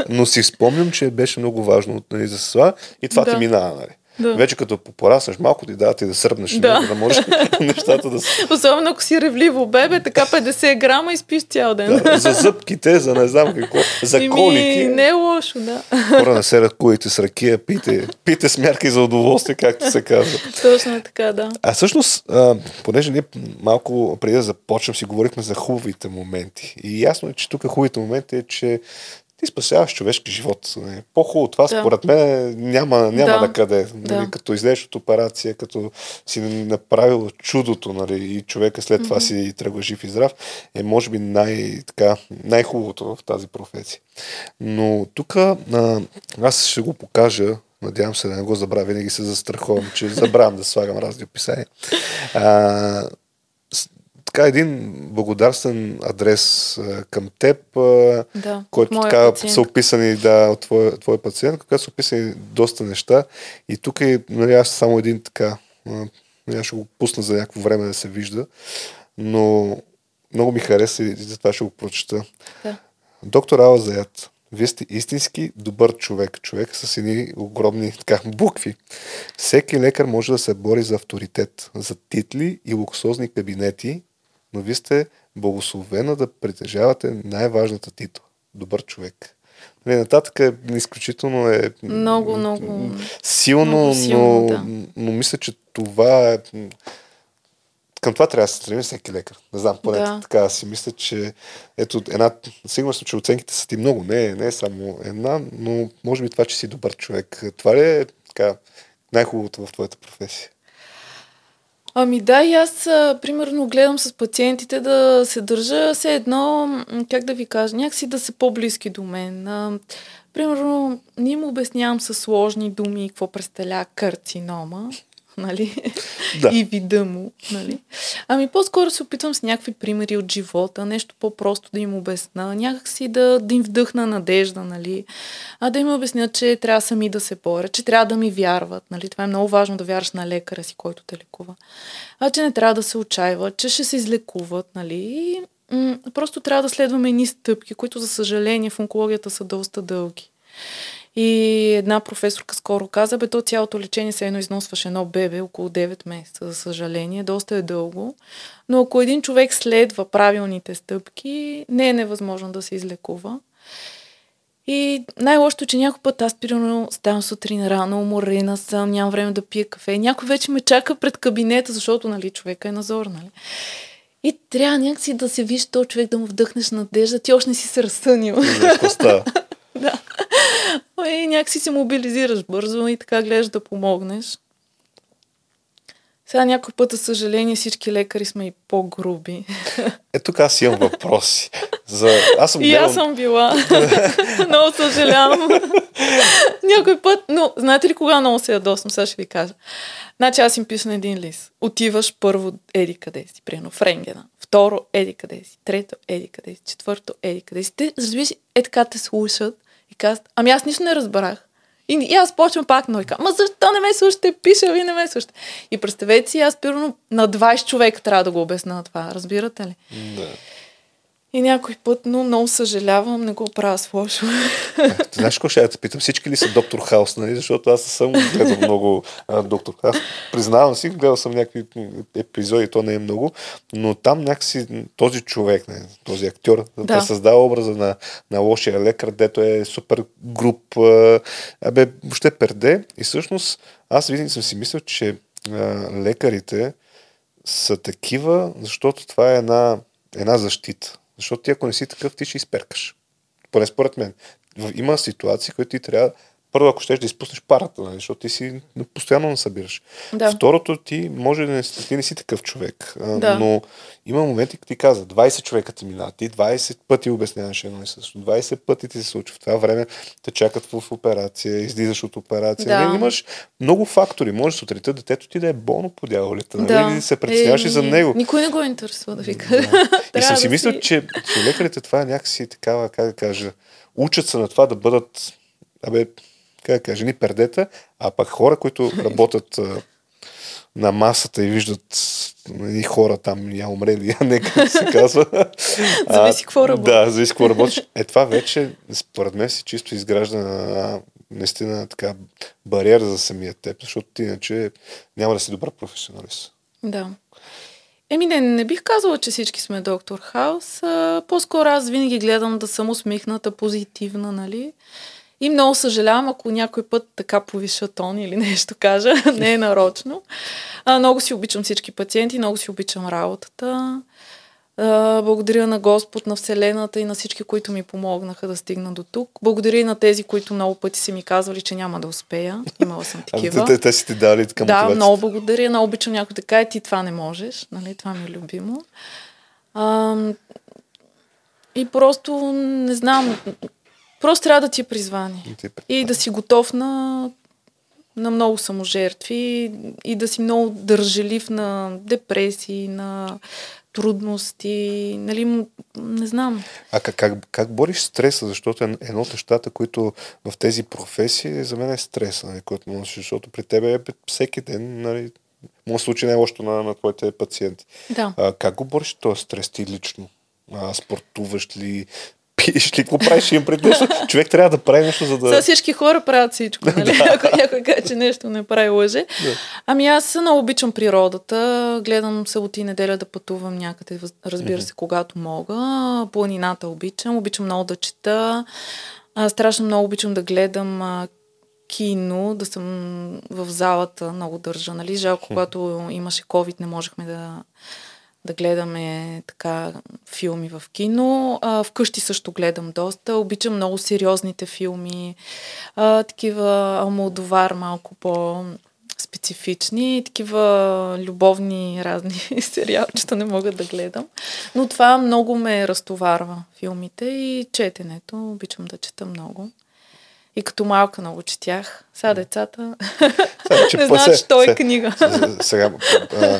Но си спомням, че беше много важно нали, за това и това Да. ти минава. Нали. Да. Вече като пораснеш малко ти дава ти да сръбнеш, Да. да можеш нещата да се... Особено ако си ревливо бебе, така 50 грама и спиш цял ден. Да, за зъбките, за не знам какво, за Еми, колики. не е лошо, да. Хора не се ръкуете с ракия, пийте, пийте с мярка и за удоволствие, както се казва. Точно е така, да. А всъщност, а, понеже ние малко преди да започнем си говорихме за хубавите моменти. И ясно е, че тук хубавите моменти е, че ти спасяваш човешки живот. Не? По-хубаво от това, Да. според мен, няма, няма Да. на къде. Да. Нали, като излезеш от операция, като си направил чудото нали, и човека след това си тръгва жив и здрав, е може би най, така, най-хубавото в тази професия. Но тук аз ще го покажа, надявам се да не го забравя, винаги се застраховам, че забравям да слагам разни описания. А, така един благодарствен адрес а, към теб, а, Да, който така пациент. са описани, да, от твоя, твоя пациент, когато са описани доста неща. И тук е, нали, аз само един така, нали, ще го пусна за някакво време да се вижда, но много ми хареса и затова ще го прочета. Да. Доктор Ала Заят, вие сте истински добър човек. Човек с едни огромни така, букви. Всеки лекар може да се бори за авторитет, за титли и луксозни кабинети, но вие сте благословена да притежавате най-важната титла. Добър човек. Не, нататък е изключително е Много, много. силно, много силно, но, да. но мисля, че това е към това трябва да се стреми всеки лекар. Не знам, поне Да. така си мисля, че ето една, сигурно съм, че оценките са ти много, не, не е само една, но може би това, че си добър човек. Това ли е така най-хубавото в твоята професия? Ами да, и аз примерно гледам с пациентите да се държа все едно, как да ви кажа, някакси да са по-близки до мен. Примерно, не им обяснявам със сложни думи какво представлява карцинома, нали? Да. и вида му, нали? Ами по-скоро се опитвам с някакви примери от живота, нещо по-просто да им обясна, някакси да, да им вдъхна надежда, нали? А да им обясня, че трябва сами да се борят, че трябва да ми вярват, нали? Това е много важно да вярваш на лекаря си, който те лекува. А че не трябва да се отчаиват, че ще се излекуват, нали? И, м- просто трябва да следваме едни стъпки, които за съжаление в онкологията са доста дълги. И една професорка скоро каза, бе, то цялото лечение се едно износваш едно бебе около 9 месеца, за съжаление, доста е дълго. Но ако един човек следва правилните стъпки, не е невъзможно да се излекува. И най-лошото е, че някой път аз примерно ставам сутрин рано, уморена съм, нямам време да пия кафе. Някой вече ме чака пред кабинета, защото нали, човека е назор, нали? И трябва някакси да се виж този човек, да му вдъхнеш надежда. Ти още не си се разсънил. Какво става? Да. И някакси се мобилизираш бързо и така гледаш да помогнеш. Сега някой път, за съжаление, всички лекари сме и по-груби. Е, тук аз имам въпроси. За... Аз съм И гледал... аз съм била. много съжалявам. някой път, но знаете ли кога много се ядосвам? Сега ще ви кажа. Значи аз им пиша на един лист. Отиваш първо еди къде си, примерно в рентгена. Второ, еди къде си. Трето, еди къде си. Четвърто, еди къде си. Те, разбираш, е така те слушат и казват, ами аз нищо не разбрах. И, и аз почвам пак, и казвам, ма защо не ме слушате? Пиша, ви не ме слушате. И представете си, аз примерно на 20 човека трябва да го обясна това. Разбирате ли? Да. И някой път, но много съжалявам, не го правя с лошо. Ти знаеш какво ще я те питам? Всички ли са доктор Хаус, нали? Защото аз съм гледал много а, доктор Хаус. Признавам си, гледал съм някакви епизоди, то не е много, но там някакси този човек, не, този актьор, да. Да. създава образа на, на лошия лекар, дето е супер груп, а, абе, въобще перде. И всъщност аз винаги съм си мислил, че а, лекарите са такива, защото това е една, една защита. Защото ти ако не си такъв, ти ще изперкаш. Поне според мен. Има ситуации, които ти трябва първо, ако щеш да изпуснеш парата, нали, защото ти си постоянно насъбираш. Да. Второто, ти може да не, ти не си такъв човек, а, Да. но има моменти, като ти каза, 20 човека ти минават, ти 20 пъти обясняваш едно и също, 20 пъти ти се случва. В това време те чакат в операция, излизаш от операция. Да. Нали, имаш много фактори. Може сутринта детето ти да е болно по дяволите. Нали? Да. И се притесняваш и за него. Никой не го интересува да ви кажа. Да. И съм си мислил, че, че лекарите това е някакси такава, как да кажа, учат се на това да бъдат, абе, как да кажа, ни пердета, а пък хора, които работят на масата и виждат едни хора там я умрели, а не как се казва. зависи какво работиш. Да, зависи какво работиш. Е, това вече, според мен, си чисто изгражда на наистина така бариера за самия теб, защото ти иначе няма да си добър професионалист. Да. Еми не, не бих казала, че всички сме доктор Хаус. А, по-скоро аз винаги гледам да съм усмихната, позитивна, нали? И много съжалявам, ако някой път така повиша тон или нещо кажа, не е нарочно. А, много си обичам всички пациенти, много си обичам работата. А, благодаря на Господ, на Вселената и на всички, които ми помогнаха да стигна до тук. Благодаря и на тези, които много пъти са ми казвали, че няма да успея. Имала съм такива. А, те, те си ти дали така Да, много благодаря. Много обичам някой да каже, ти това не можеш. Нали? Това ми е любимо. А, и просто, не знам, просто трябва да ти е призвание. И да си готов на, на много саможертви и да си много държелив на депресии, на трудности, нали, не знам. А как, как, как бориш стреса? Защото е едно от нещата, които в тези професии за мен е стреса, нали, който носиш, защото при тебе е всеки ден, нали, може да случи най-лошото на, на твоите пациенти. Да. А, как го бориш този стрес ти лично? А, спортуваш ли? пиеш ли, какво правиш, им пред нещо. Човек трябва да прави нещо, за да... Сега всички хора правят всичко, нали? Ако някой каже, че нещо не прави лъже. Ами аз много обичам природата. Гледам събота и неделя да пътувам някъде, разбира се, когато мога. Планината обичам. Обичам много да чета. А, страшно много обичам да гледам а, кино, да съм в залата, много държа, нали? Жалко, когато имаше COVID, не можехме да да гледаме така филми в кино. А, вкъщи също гледам доста. Обичам много сериозните филми. А, такива Алмодовар малко по специфични, такива любовни разни сериалчета не мога да гледам. Но това много ме разтоварва филмите и четенето. Обичам да чета много. И като малка много четях. Сега децата сега, че не знаят, що е книга. Сега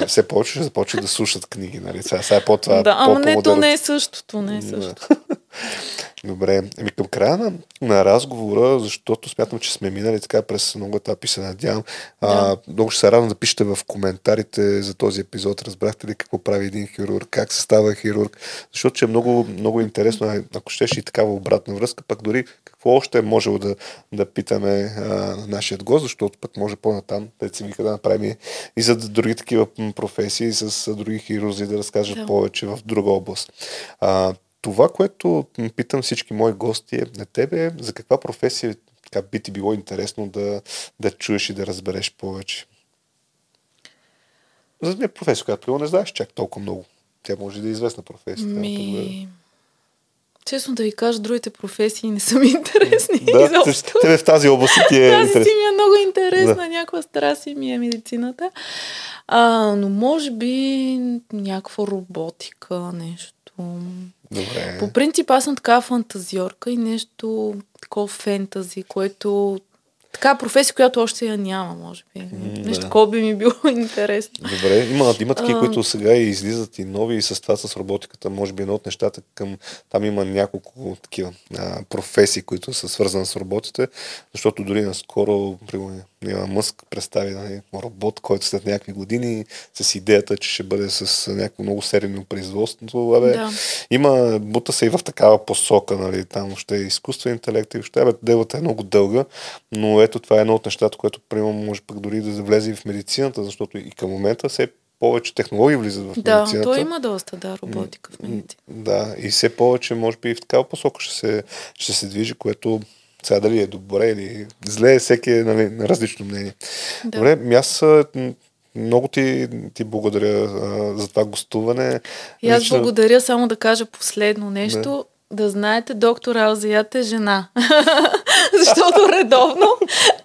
все повече започват да слушат книги, нали? Сега, сега е по-това. Да, ама не, то не е същото, не е същото. Добре. Еми към края на, на разговора, защото смятам, че сме минали така през много етапи, се надявам. Да. А, много ще се радвам да пишете в коментарите за този епизод. Разбрахте ли какво прави един хирург, как се става хирург, защото че е много, много интересно, ако щеш и такава обратна връзка, пък дори какво още е можело да, да питаме а, нашият гост, защото пък може по-натам, да си вика да направим и за други такива професии с други хирурзи да разкажат да. повече в друга област. А, това, което питам всички мои гости е на тебе, за каква професия така, би ти било интересно да, да чуеш и да разбереш повече? За е професия, която не знаеш чак толкова много. Тя може да е известна професия. Ми... Честно да ви кажа, другите професии не са ми интересни. Да, тебе в тази област ти е Тази си ми е много интересна, да. някаква страст ми е медицината. А, но може би някаква роботика, нещо. Добре. По принцип аз съм така фантазиорка и нещо такова фентази, което така професия, която още я няма, може би. Mm, Нещо такова би ми било интересно. Добре, има, има такива, които сега излизат и нови и с това с роботиката, може би едно от нещата към... Там има няколко такива а, професии, които са свързани с роботите, защото дори наскоро, примерно, Мъск представи нали, робот, който след някакви години с идеята, че ще бъде с някакво много серийно производство. Абе, да. Има, бута се и в такава посока, нали, там ще е изкуствен интелект и ще, делата е много дълга, но ето това е едно от нещата, което примерно може пък дори да влезе и в медицината, защото и към момента все повече технологии влизат в медицината. Да, то има доста, да, роботика в медицината. Да, и все повече, може би, и в такава посока ще се, ще се движи, което сега дали е добре или зле, всеки е нали, на различно мнение. Да. Добре, аз много ти, ти благодаря а, за това гостуване. И аз Лично... благодаря само да кажа последно нещо. Да, да знаете, доктор Алзият е жена. Защото редовно,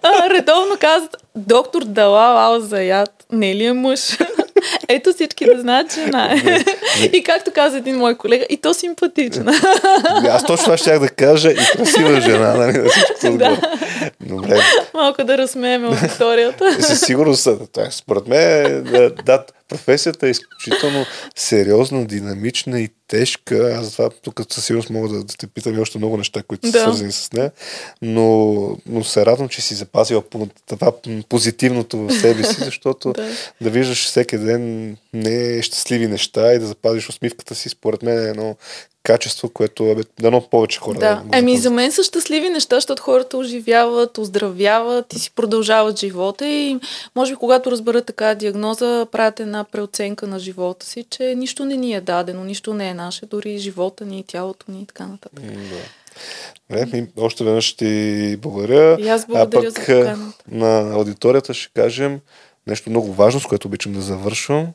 редовно казват, доктор Далал Алзаят не ли е мъж? Ето всички да знаят, че не. и както каза един мой колега, и то симпатична. Аз точно това щях да кажа и красива жена, нали? На всичко да. Добре. Малко да разсмеем аудиторията. Със сигурност, според мен, да, да, професията е изключително сериозна, динамична и тежка. Аз затова тук със сигурност мога да, да те питам и още много неща, които да. са свързани с нея. Но, но се радвам, че си запазила това позитивното в себе си, защото да. да виждаш всеки ден не щастливи неща и да запазиш усмивката си, според мен е едно качество, което е дано повече хора. Да, да еми за мен са щастливи неща, защото хората оживяват, оздравяват и си продължават живота и може би когато разберат така диагноза, правят една преоценка на живота си, че нищо не ни е дадено, нищо не е наше, дори живота ни, тялото ни и така нататък. Да. Не, още веднъж ще ти благодаря. И аз благодаря а пък за поканата. на аудиторията ще кажем нещо много важно, с което обичам да завършвам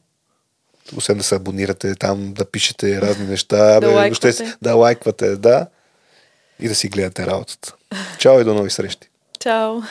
освен да се абонирате там, да пишете разни неща, да, бе, лайквате. да лайквате, да, и да си гледате работата. Чао и до нови срещи. Чао!